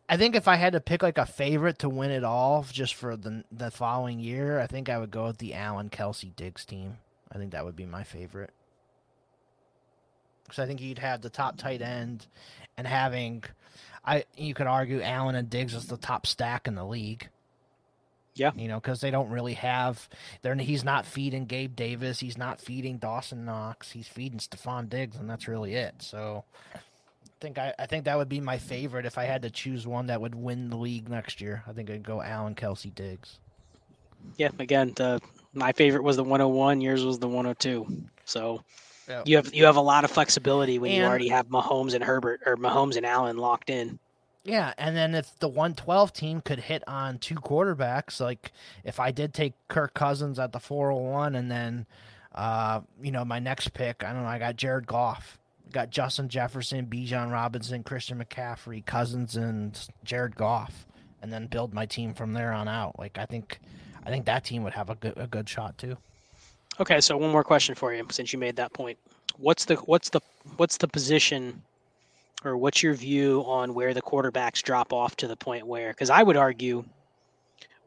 I think if I had to pick like a favorite to win it all just for the the following year, I think I would go with the Allen Kelce Diggs team. I think that would be my favorite. Because I think you'd have the top tight end, and having, I you could argue Allen and Diggs is the top stack in the league. Yeah. you know, because they don't really have. They're he's not feeding Gabe Davis, he's not feeding Dawson Knox, he's feeding Stefon Diggs, and that's really it. So, think I, I think that would be my favorite if I had to choose one that would win the league next year. I think I'd go Allen Kelce Diggs. Yeah, again, the my favorite was the 101. Yours was the 102. So Yeah. you have you have a lot of flexibility when you already have Mahomes and Herbert or Mahomes and Allen locked in. Yeah, and then if the 112 team could hit on two quarterbacks, like if I did take Kirk Cousins at the 401 and then uh, you know, my next pick, I don't know, I got Jared Goff. Got Justin Jefferson, Bijan Robinson, Christian McCaffrey, Cousins and Jared Goff and then build my team from there on out. Like I think I think that team would have a good a good shot too. Okay, so one more question for you since you made that point. what's the what's the what's the position or what's your view on where the quarterbacks drop off to the point where because I would argue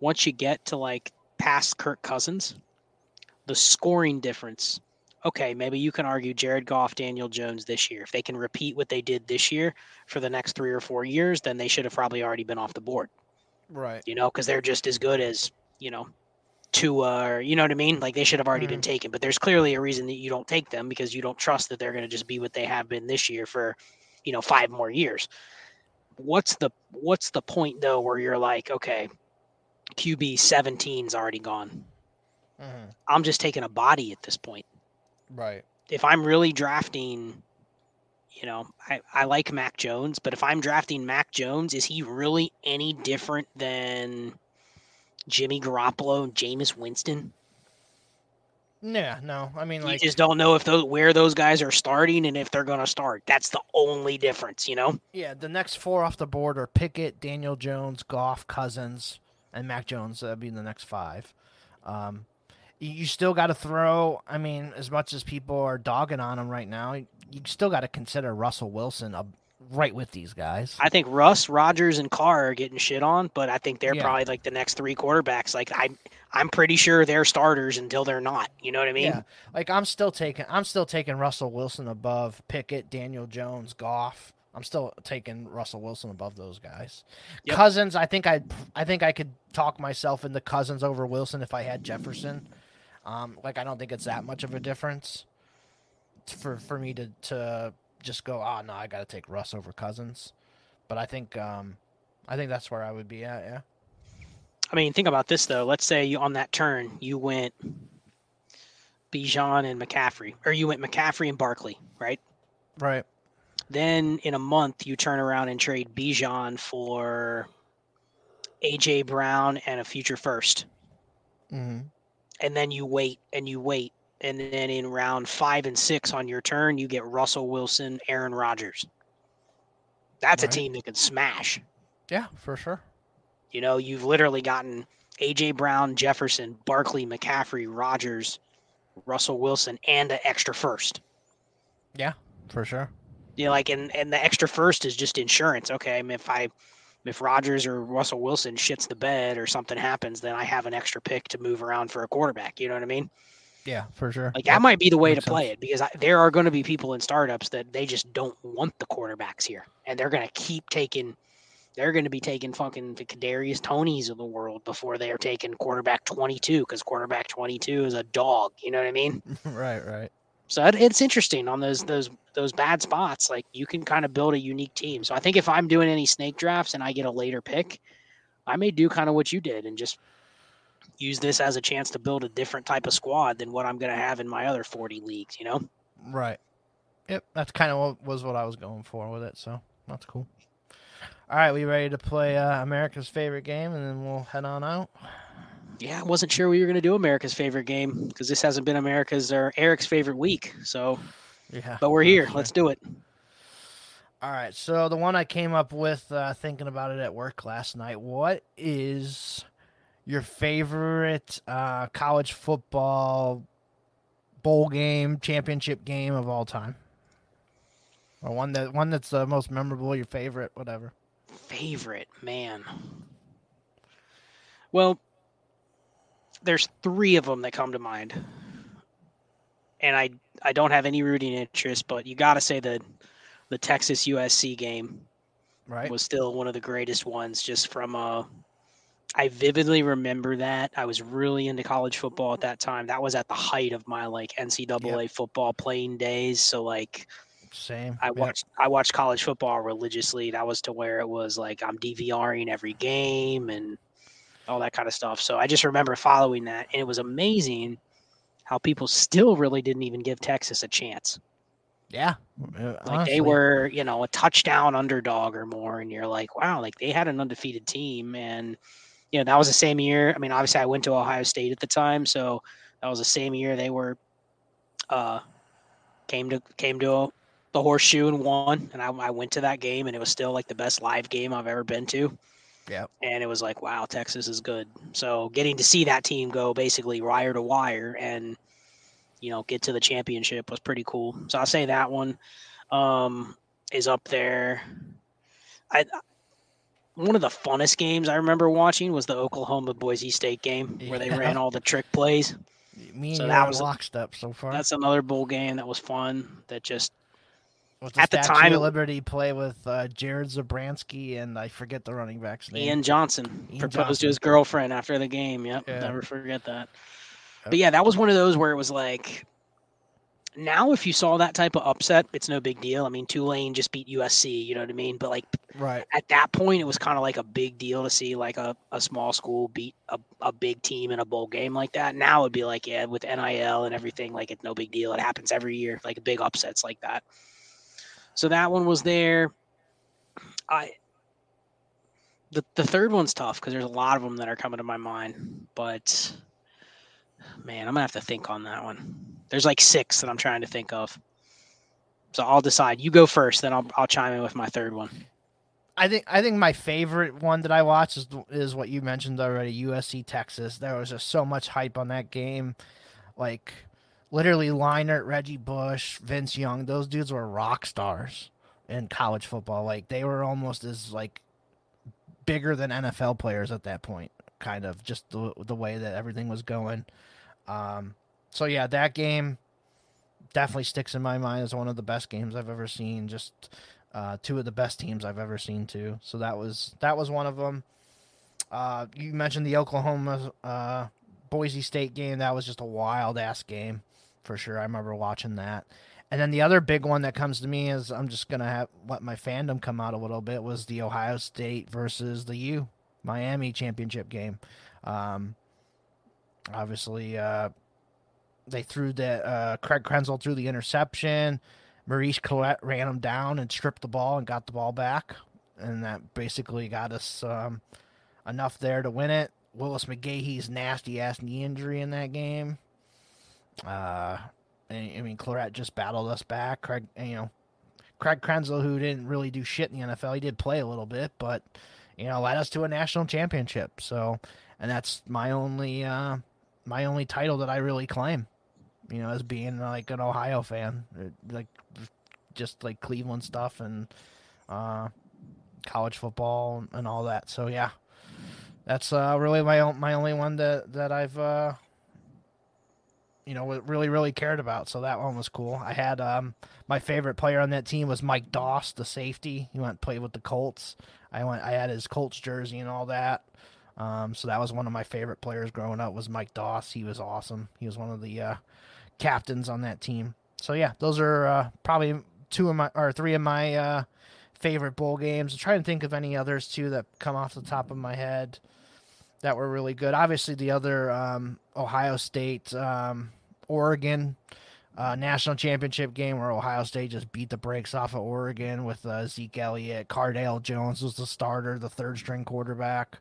once you get to like past Kirk Cousins, the scoring difference. Okay, maybe you can argue Jared Goff, Daniel Jones this year. If they can repeat what they did this year for the next three or four years, then they should have probably already been off the board. Right. You know, because they're just as good as you know, Tua or you know what I mean. Like they should have already been Mhm. taken. But there's clearly a reason that you don't take them because you don't trust that they're going to just be what they have been this year for you know five more years. What's the what's the point though where you're like, okay, QB 17's already gone. Mhm. I'm just taking a body at this point. Right. If I'm really drafting, you know, I, I like Mac Jones, but if I'm drafting Mac Jones, is he really any different than Jimmy Garoppolo and Jameis Winston? Yeah. No. I mean, like, you just don't know if those where those guys are starting and if they're going to start. That's the only difference, you know. yeah, the next four off the board are Pickett, Daniel Jones, Goff, Cousins, and Mac Jones. That'd be the next five. Um, you, still got to throw. I mean, as much as people are dogging on him right now, you still got to consider Russell Wilson uh, right with these guys. I think Russ, Rogers, and Carr are getting shit on, but I think they're Yeah. probably like the next three quarterbacks. Like I, I'm pretty sure they're starters until they're not. You know what I mean? yeah, like I'm still taking I'm still taking Russell Wilson above Pickett, Daniel Jones, Goff. I'm still taking Russell Wilson above those guys. Yep. Cousins, I think I I think I could talk myself into Cousins over Wilson if I had Jefferson. Um, like I don't think it's that much of a difference for for me to to just go. Oh no, I got to take Russ over Cousins. But I think um, I think that's where I would be at. Yeah. I mean, think about this though. Let's say you on that turn you went Bijan and McCaffrey, or you went McCaffrey and Barkley, right? Right. Then in a month you turn around and trade Bijan for AJ Brown and a future first. Mm-hmm. And then you wait and you wait and then in round five and six on your turn you get russell wilson aaron Rodgers. that's Right. a team that can smash Yeah, for sure. you know you've literally gotten aj brown jefferson barkley mccaffrey Rodgers, russell wilson and an extra first Yeah, for sure. you know, like and and the extra first is just insurance okay I mean, if i if Rodgers or Russell Wilson shits the bed or something happens, then I have an extra pick to move around for a quarterback. You know what I mean? Yeah, for sure. Like Yep. that might be the way to play sense. it because I, there are going to be people in startups that they just don't want the quarterbacks here, and they're going to keep taking. They're going to be taking fucking the Kadarius Toneys of the world before they are taking quarterback twenty two because quarterback twenty two is a dog. You know what I mean? [laughs] right, right. So it's interesting on those those those bad spots. Like you can kind of build a unique team. So I think if I'm doing any snake drafts and I get a later pick, I may do kind of what you did and just use this as a chance to build a different type of squad than what I'm going to have in my other 40 leagues. You know? Right. Yep, that's kind of what was what I was going for with it. So that's cool. All right, we ready to play uh, America's favorite game, and then we'll head on out. Yeah, I wasn't sure we were going to do America's favorite game because this hasn't been America's or Eric's favorite week. So, Yeah, but we're here. Let's do it. All right, so the one I came up with uh, thinking about it at work last night. What is your favorite uh, college football bowl game, championship game of all time, or one that one that's the most memorable, your favorite, whatever. Favorite, man. Well, there's three of them that come to mind. And I I don't have any rooting interest, but you got to say the the Texas USC game Right. was still one of the greatest ones just from uh I vividly remember that. I was really into college football at that time. That was at the height of my like NCAA football playing days. So like Same. I Yep. watched I watched college football religiously. That was to where it was like I'm DVRing every game and all that kind of stuff. So I just remember following that, and it was amazing how people still really didn't even give Texas a chance. Yeah. Like honestly. they were, you know, a touchdown underdog or more, and you're like, wow, like they had an undefeated team, and you know that was the same year. I mean, obviously I went to Ohio State at the time, so that was the same year they were uh came to came to a, the horseshoe and won, and I, I went to that game, and it was still like the best live game I've ever been to. Yep. And it was like, wow, Texas is good. So getting to see that team go basically wire to wire and you know, get to the championship was pretty cool. So I'll say that one um, is up there. I one of the funnest games I remember watching was the Oklahoma Boise State game where they ran all the trick plays. Me and So that was locked up so far. That's another bowl game that was fun. That just With at the time, of Liberty play with uh, Jared Zabransky and I forget the running back's name. Ian Johnson Ian proposed Johnson. to his girlfriend after the game. Yep, Yeah. never forget that. Yep. But yeah, that was one of those where it was like, now if you saw that type of upset, it's no big deal. I mean, Tulane just beat USC, you know what I mean? But like Right. at that point, it was kind of like a big deal to see like a, a small school beat a, a big team in a bowl game like that. Now it'd be like, yeah, with NIL and everything, like it's no big deal. It happens every year, like big upsets like that. So that one was there. I the the third one's tough because there's a lot of them that are coming to my mind, but man, I'm gonna have to think on that one. There's like six that I'm trying to think of. So I'll decide. You go first, then I'll I'll chime in with my third one. I think I think my favorite one that I watched is is what you mentioned already, USC Texas. There was just so much hype on that game, like literally Leinart, Reggie Bush, Vince Young. Those dudes were rock stars in college football. Like they were almost as like bigger than NFL players at that point. Kind of just the the way that everything was going. Um, so yeah, that game definitely sticks in my mind as one of the best games I've ever seen. Just uh, two of the best teams I've ever seen too. So that was that was one of them. Uh, you mentioned the Oklahoma uh, Boise State game. That was just a wild ass game for sure. I remember watching that. And then the other big one that comes to me is I'm just gonna have let my fandom come out a little bit was the Ohio State versus the U Miami championship game. Um, obviously, uh, they threw the uh, Craig Krenzel threw the interception. Maurice Clarett ran him down and stripped the ball and got the ball back, and that basically got us um, enough there to win it. Willis McGahee's nasty ass knee injury in that game. Uh, I mean, Clarett just battled us back. Craig, you know, Craig Krenzel, who didn't really do shit in the NFL, he did play a little bit, but you know, led us to a national championship. So, and that's my only, uh, my only title that I really claim. You know, as being like an Ohio fan, Uh, like just like Cleveland stuff and uh, college football and all that. So yeah, that's uh, really my my only one that that I've uh, you know really really cared about. So that one was cool. I had um, my favorite player on that team was Mike Doss, the safety. He went and played with the Colts. I went I had his Colts jersey and all that. Um, so that was one of my favorite players growing up was Mike Doss. He was awesome. He was one of the uh, captains on that team. So yeah, those are uh, probably two of my or three of my uh, favorite bowl games. I'm trying to think of any others too that come off the top of my head that were really good. Obviously, the other um, Ohio State, um, Oregon uh, national championship game where Ohio State just beat the brakes off of Oregon with uh, Zeke Elliott. Cardale Jones was the starter, the third string quarterback.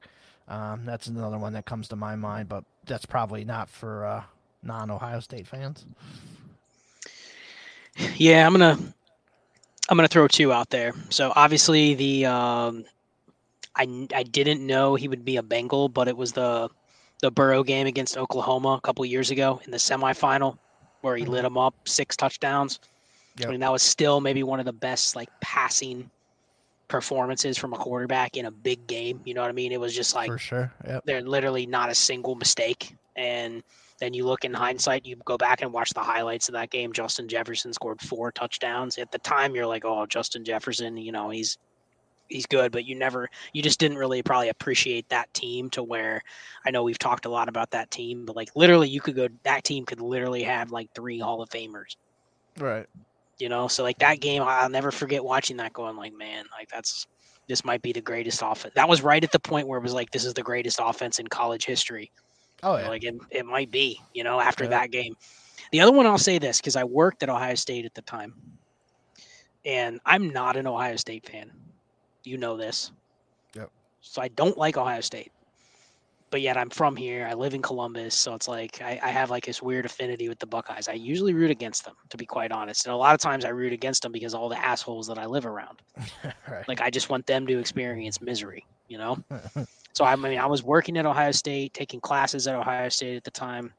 Um, that's another one that comes to my mind, but that's probably not for uh, non Ohio State fans. Yeah, I'm gonna I'm gonna throw two out there. So obviously the um, I I didn't know he would be a Bengal, but it was the the Burrow game against Oklahoma a couple years ago in the semifinal where he mm-hmm. lit them up six touchdowns. Yep. I mean that was still maybe one of the best like passing performances from a quarterback in a big game. You know what I mean? It was just like for sure. Yep. they're literally not a single mistake. And then you look in hindsight, you go back and watch the highlights of that game. Justin Jefferson scored four touchdowns. At the time, you're like, oh, Justin Jefferson, you know, he's he's good, but you never, you just didn't really probably appreciate that team to where I know we've talked a lot about that team, but like literally, you could go, that team could literally have like three Hall of Famers Right. you know so like that game i'll never forget watching that going like man like that's this might be the greatest offense that was right at the point where it was like this is the greatest offense in college history Oh yeah. like it, it might be you know after Yeah. that game the other one i'll say this because i worked at ohio state at the time and i'm not an ohio state fan you know this Yep. so i don't like ohio state but yet i'm from here i live in columbus so it's like I, I have like this weird affinity with the buckeyes i usually root against them to be quite honest and a lot of times i root against them because all the assholes that i live around [laughs] right. like I just want them to experience misery, you know? [laughs] so I mean I was working at Ohio State, taking classes at Ohio State at the time.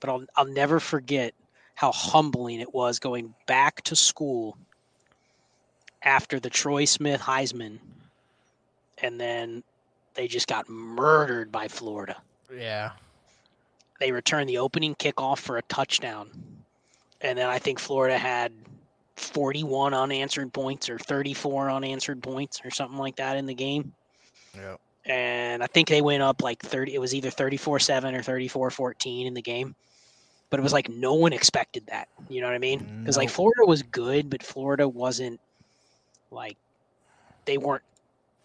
but I'll I'll never forget how humbling it was going back to school after the Troy Smith Heisman, and then they just got murdered by Florida. Yeah. They returned the opening kickoff for a touchdown, and then I think Florida had 41 unanswered points or 34 unanswered points or something like that in the game. Yeah. And I think they went up like 30, it was either 34 7 or 34 14 in the game. But it was like no one expected that. You know what I mean? Because like Florida was good, but Florida wasn't like, they weren't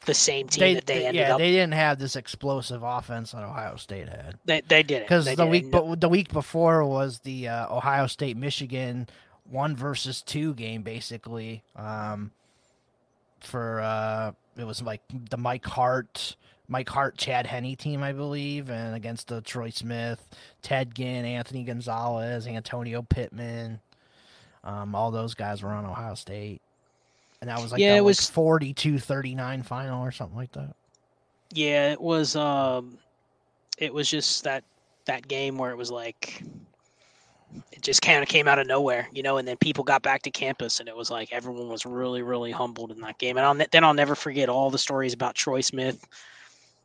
the same team They, that they, they- ended yeah, up. they didn't have this explosive offense that Ohio State had. They, they did it. Because the did week, but the week before was the uh, Ohio State Michigan one versus two game, basically. Um, for uh, it was like the Mike Hart, Mike Hart, Chad Henne team, I believe, and against the Troy Smith, Ted Ginn, Anthony Gonzalez, Antonio Pittman. Um, all those guys were on Ohio State, and that was like Yeah, that, it like, was- 42-39 final or something like that. Yeah, it was um it was just that that game where it was like it just kind of came out of nowhere, you know, and then people got back to campus and it was like everyone was really really humbled in that game. And I'll, then I'll never forget all the stories about Troy Smith.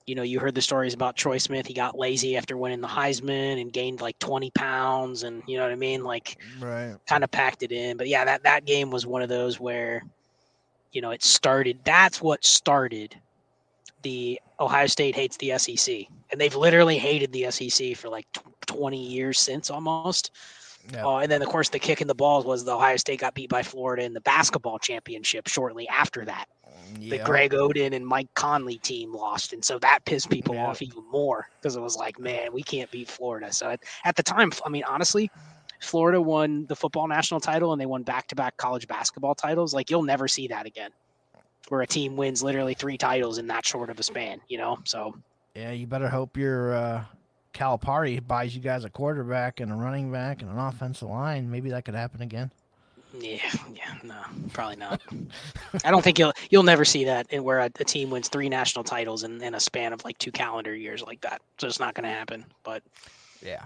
You know, you heard the stories about Troy Smith. He got lazy after winning the Heisman and gained like 20 pounds and you know what I mean? Like Right. kind of packed it in. But yeah, that that game was one of those where, you know, it started. That's what started the Ohio State hates the SEC, and they've literally hated the SEC for like tw- twenty years since almost. Yeah. Uh, and then of course the kick in the balls was the Ohio State got beat by Florida in the basketball championship shortly after that. The Greg Oden and Mike Conley team lost, and so that pissed people Yeah. off even more because it was like, man, we can't beat Florida. So at, at the time, I mean, honestly, Florida won the football national title and they won back-to-back college basketball titles. Like you'll never see that again, where a team wins literally three titles in that short of a span. You know, so Yeah, you better hope your uh, Calipari buys you guys a quarterback and a running back and an offensive line. Maybe that could happen again. yeah, yeah, no, probably not. I don't think you'll you'll never see that in where a, a team wins three national titles in, in a span of like two calendar years like that. So it's not going to happen. But Yeah,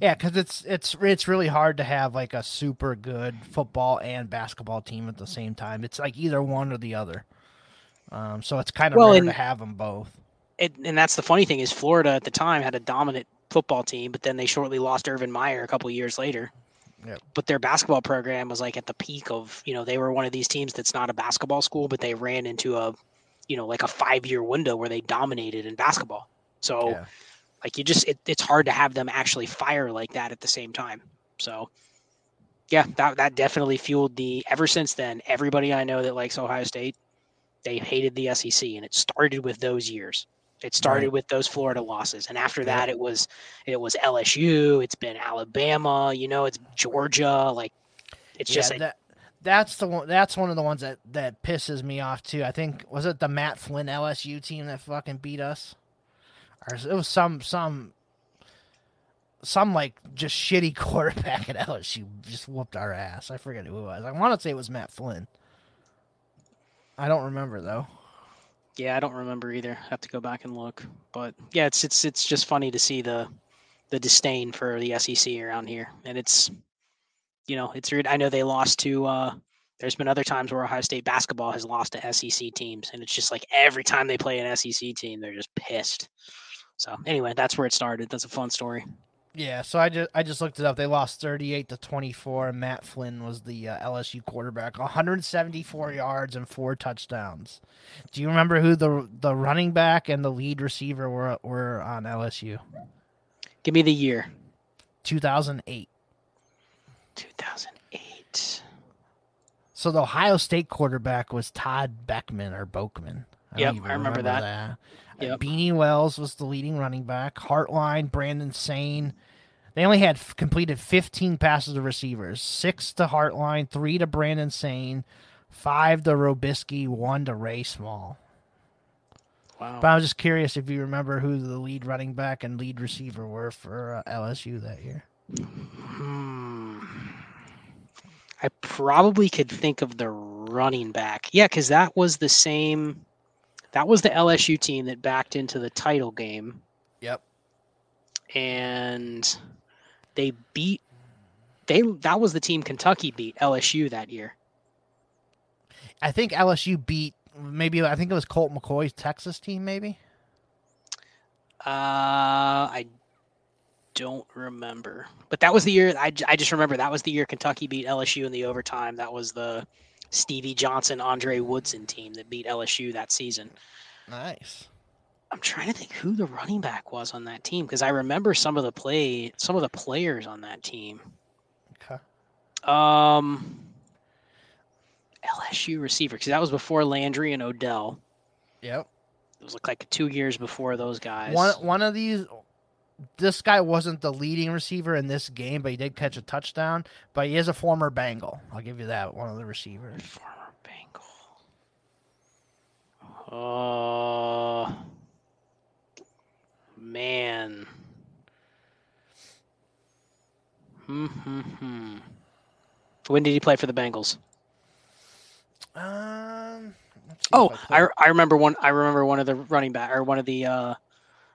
yeah, because it's it's it's really hard to have like a super good football and basketball team at the same time. It's like either one or the other. Um, so it's kind of Well, rare and- to have them both. it, and that's the funny thing is Florida at the time had a dominant football team, but then they shortly lost Urban Meyer a couple of years later. Yep. But their basketball program was like at the peak of, you know, they were one of these teams that's not a basketball school, but they ran into a, you know, like a five year window where they dominated in basketball. So Yeah. Like you just, it, it's hard to have them actually fire like that at the same time. So yeah, that, that definitely fueled the, ever since then, everybody I know that likes Ohio State, they hated the SEC and it started with those years. It started Right. with those Florida losses, and after that, it was it was LSU. It's been Alabama. You know, it's Georgia. Like, it's yeah, just a- that that's the one. That's one of the ones that that pisses me off too. I think was it the Matt Flynn LSU team that fucking beat us, or it was some some some like just shitty [laughs] quarterback at LSU just whooped our ass. I forget who it was. I want to say it was Matt Flynn. I don't remember though. yeah. I don't remember either. I have to go back and look. But yeah, it's it's it's just funny to see the the disdain for the SEC around here, and it's you know it's weird. I know they lost to. uh There's been other times where Ohio State basketball has lost to SEC teams, and it's just like every time they play an SEC team, they're just pissed. So anyway, that's where it started. That's a fun story. Yeah, so I just I just looked it up. They lost thirty eight to twenty four, and Matt Flynn was the uh, LSU quarterback, one hundred seventy four yards and four touchdowns. Do you remember who the the running back and the lead receiver were were on LSU? Give me the year. Two thousand eight. 2008. So the Ohio State quarterback was Todd Beckman or Boeckman. don't Yep, I remember that. Uh, Yep. Beanie Wells was the leading running back. Hartline, Brandon Saine. They only had f- completed 15 passes to receivers. Six to Hartline, three to Brandon Saine, five to Robiskie, one to Ray Small. Wow. But I was just curious if you remember who the lead running back and lead receiver were for uh, LSU that year. Hmm. I probably could think of the running back. Yeah, because that was the same. That was the LSU team that backed into the title game. Yep. And they beat they that was the team Kentucky beat LSU that year. I think LSU beat maybe I think it was Colt McCoy's Texas team, maybe. Uh, I don't remember, but that was the year. I, I just remember that was the year Kentucky beat LSU in the overtime. That was the Stevie Johnson, Andre Woodson team that beat LSU that season. Nice. I'm trying to think who the running back was on that team because I remember some of the play, some of the players on that team. Okay. Um, LSU receiver because that was before Landry and Odell. Yep. It was like two years before those guys. One one of these this guy wasn't the leading receiver in this game, but he did catch a touchdown. But he is a former Bengal. I'll give you that. One of the receivers. Former Bengal. Uh, man. Hmm, hmm, hmm. When did he play for the Bengals? Um. Oh, I, I, I remember one. I remember one of the running back or one of the uh,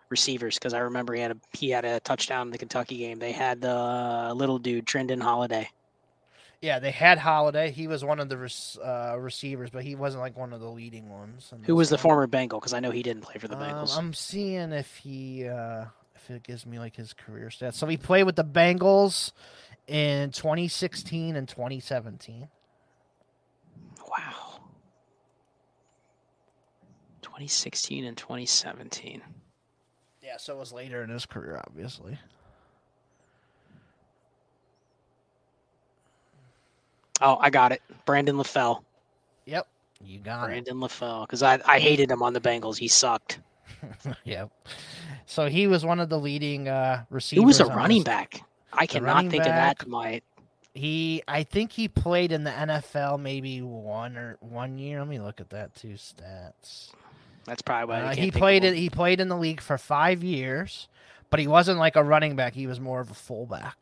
receivers because I remember he had a he had a touchdown in the Kentucky game. They had the little dude Trindon Holiday. Yeah, they had Holiday. He was one of the uh, receivers, but he wasn't like one of the leading ones. Who was the former Bengal? Because I know he didn't play for the Bengals. Um, I'm seeing if he uh, if it gives me like his career stats. So he played with the Bengals in 2016 and 2017. Wow. 2016 and 2017. Yeah, so it was later in his career, obviously. Oh, I got it. Brandon LaFell. Yep, you got it. Brandon it. LaFell. Because I, I hated him on the Bengals. He sucked. [laughs] yep. So he was one of the leading uh, receivers. He was a running back. I cannot think back, of that. My he, I think he played in the NFL maybe one or one year. Let me look at that two stats. That's probably why uh, he played it. He played in the league for five years, but he wasn't like a running back. He was more of a fullback.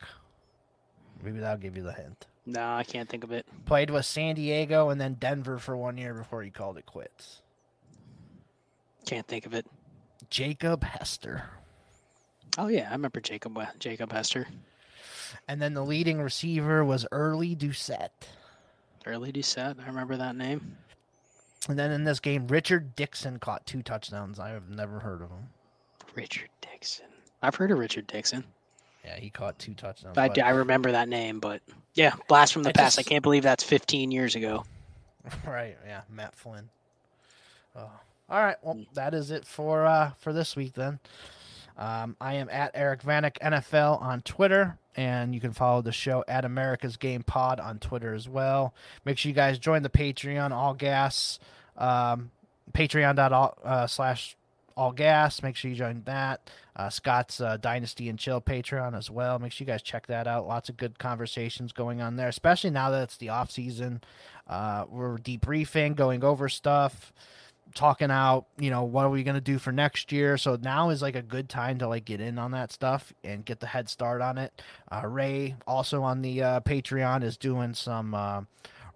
Maybe that'll give you the hint. No, I can't think of it. Played with San Diego and then Denver for one year before he called it quits. Can't think of it. Jacob Hester. Oh yeah, I remember Jacob Jacob Hester. And then the leading receiver was Early Doucet. Early Doucet, I remember that name. And then in this game, Richard Dickson caught two touchdowns. I have never heard of him. Richard Dickson. I've heard of Richard Dickson. Yeah, he caught two touchdowns. I, I remember that name, but yeah, blast from the I past. Just... I can't believe that's 15 years ago. [laughs] Right. Yeah, Matt Flynn. Oh. All right. Well, mm. that is it for uh, for this week then. Um, I am at Eric Vanek NFL on Twitter, and you can follow the show at America's Game Pod on Twitter as well. Make sure you guys join the Patreon, All Gas, um, Patreon uh, slash All Gas. Make sure you join that. Uh, Scott's uh, Dynasty and Chill Patreon as well. Make sure you guys check that out. Lots of good conversations going on there, especially now that it's the off season. Uh, we're debriefing, going over stuff talking out, you know, what are we going to do for next year? So now is like a good time to like get in on that stuff and get the head start on it. Uh, Ray also on the uh, Patreon is doing some uh,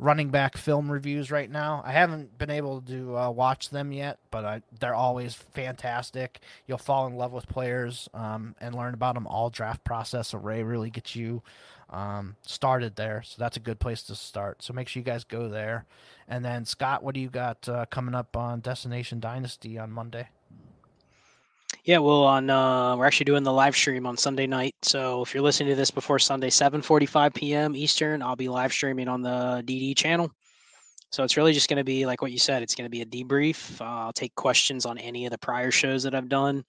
running back film reviews right now. I haven't been able to uh, watch them yet, but I, they're always fantastic. You'll fall in love with players um, and learn about them all draft process. Array really gets you um, started there. So that's a good place to start. So make sure you guys go there. And then Scott, what do you got uh, coming up on Destination Dynasty on Monday? Yeah, well, on uh, we're actually doing the live stream on Sunday night. So if you're listening to this before Sunday, 7:45 p.m. Eastern, I'll be live streaming on the DD channel. So it's really just going to be like what you said. It's going to be a debrief. Uh, I'll take questions on any of the prior shows that I've done.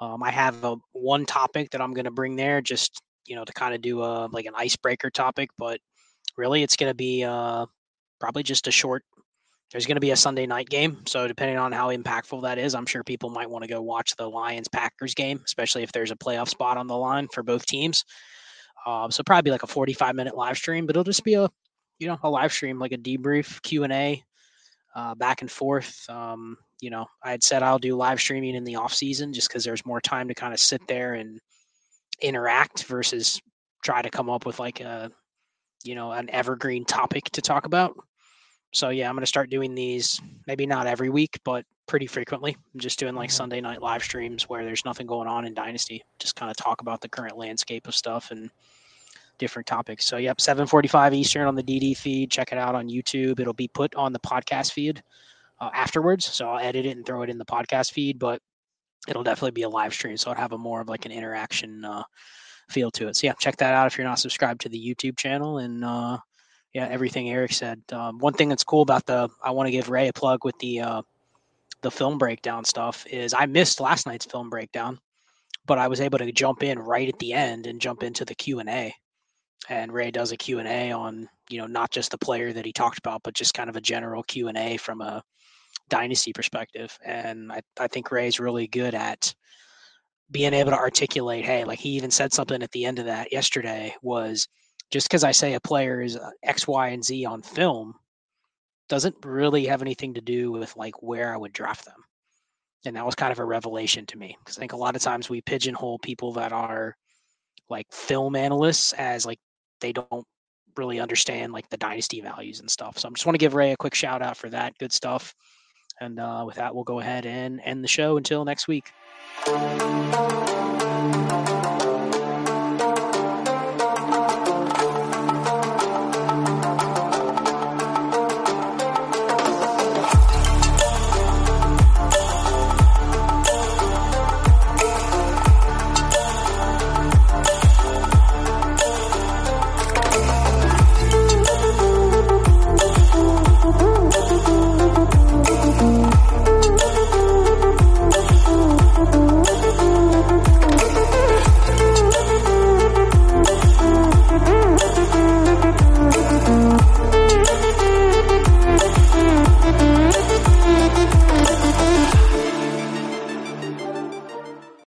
Um, I have a one topic that I'm going to bring there, just you know, to kind of do a like an icebreaker topic. But really, it's going to be uh, probably just a short. There's going to be a Sunday night game, so depending on how impactful that is, I'm sure people might want to go watch the Lions Packers game, especially if there's a playoff spot on the line for both teams. Um, so probably like a 45 minute live stream, but it'll just be a you know a live stream like a debrief Q and A, uh, back and forth. Um, you know, I had said I'll do live streaming in the off season just because there's more time to kind of sit there and interact versus try to come up with like a you know an evergreen topic to talk about So yeah, I'm going to start doing these maybe not every week, but pretty frequently. I'm just doing like Mhm. Sunday night live streams where there's nothing going on in Dynasty. Just kind of talk about the current landscape of stuff and different topics. So yep, 7:45 Eastern on the DD feed. Check it out on YouTube. It'll be put on the podcast feed uh, afterwards. So I'll edit it and throw it in the podcast feed, but it'll definitely be a live stream. So it'll have a more of like an interaction uh, feel to it. So yeah, check that out if you're not subscribed to the YouTube channel. And uh, yeah, everything Eric said. Um, one thing that's cool about the I want to give Ray a plug with the uh, the film breakdown stuff is I missed last night's film breakdown, but I was able to jump in right at the end and jump into the Q and A. And Ray does a Q and A on you know not just the player that he talked about, but just kind of a general Q and A from a dynasty perspective. And I, I think Ray's really good at being able to articulate, hey, like he even said something at the end of that yesterday was just because I say a player is uh, X, Y, and Z on film doesn't really have anything to do with like where I would draft them. And that was kind of a revelation to me because I think a lot of times we pigeonhole people that are like film analysts as like they don't really understand like the dynasty values and stuff. So I just want to give Ray a quick shout out for that. Good stuff. And uh, with that, we'll go ahead and end the show until next week.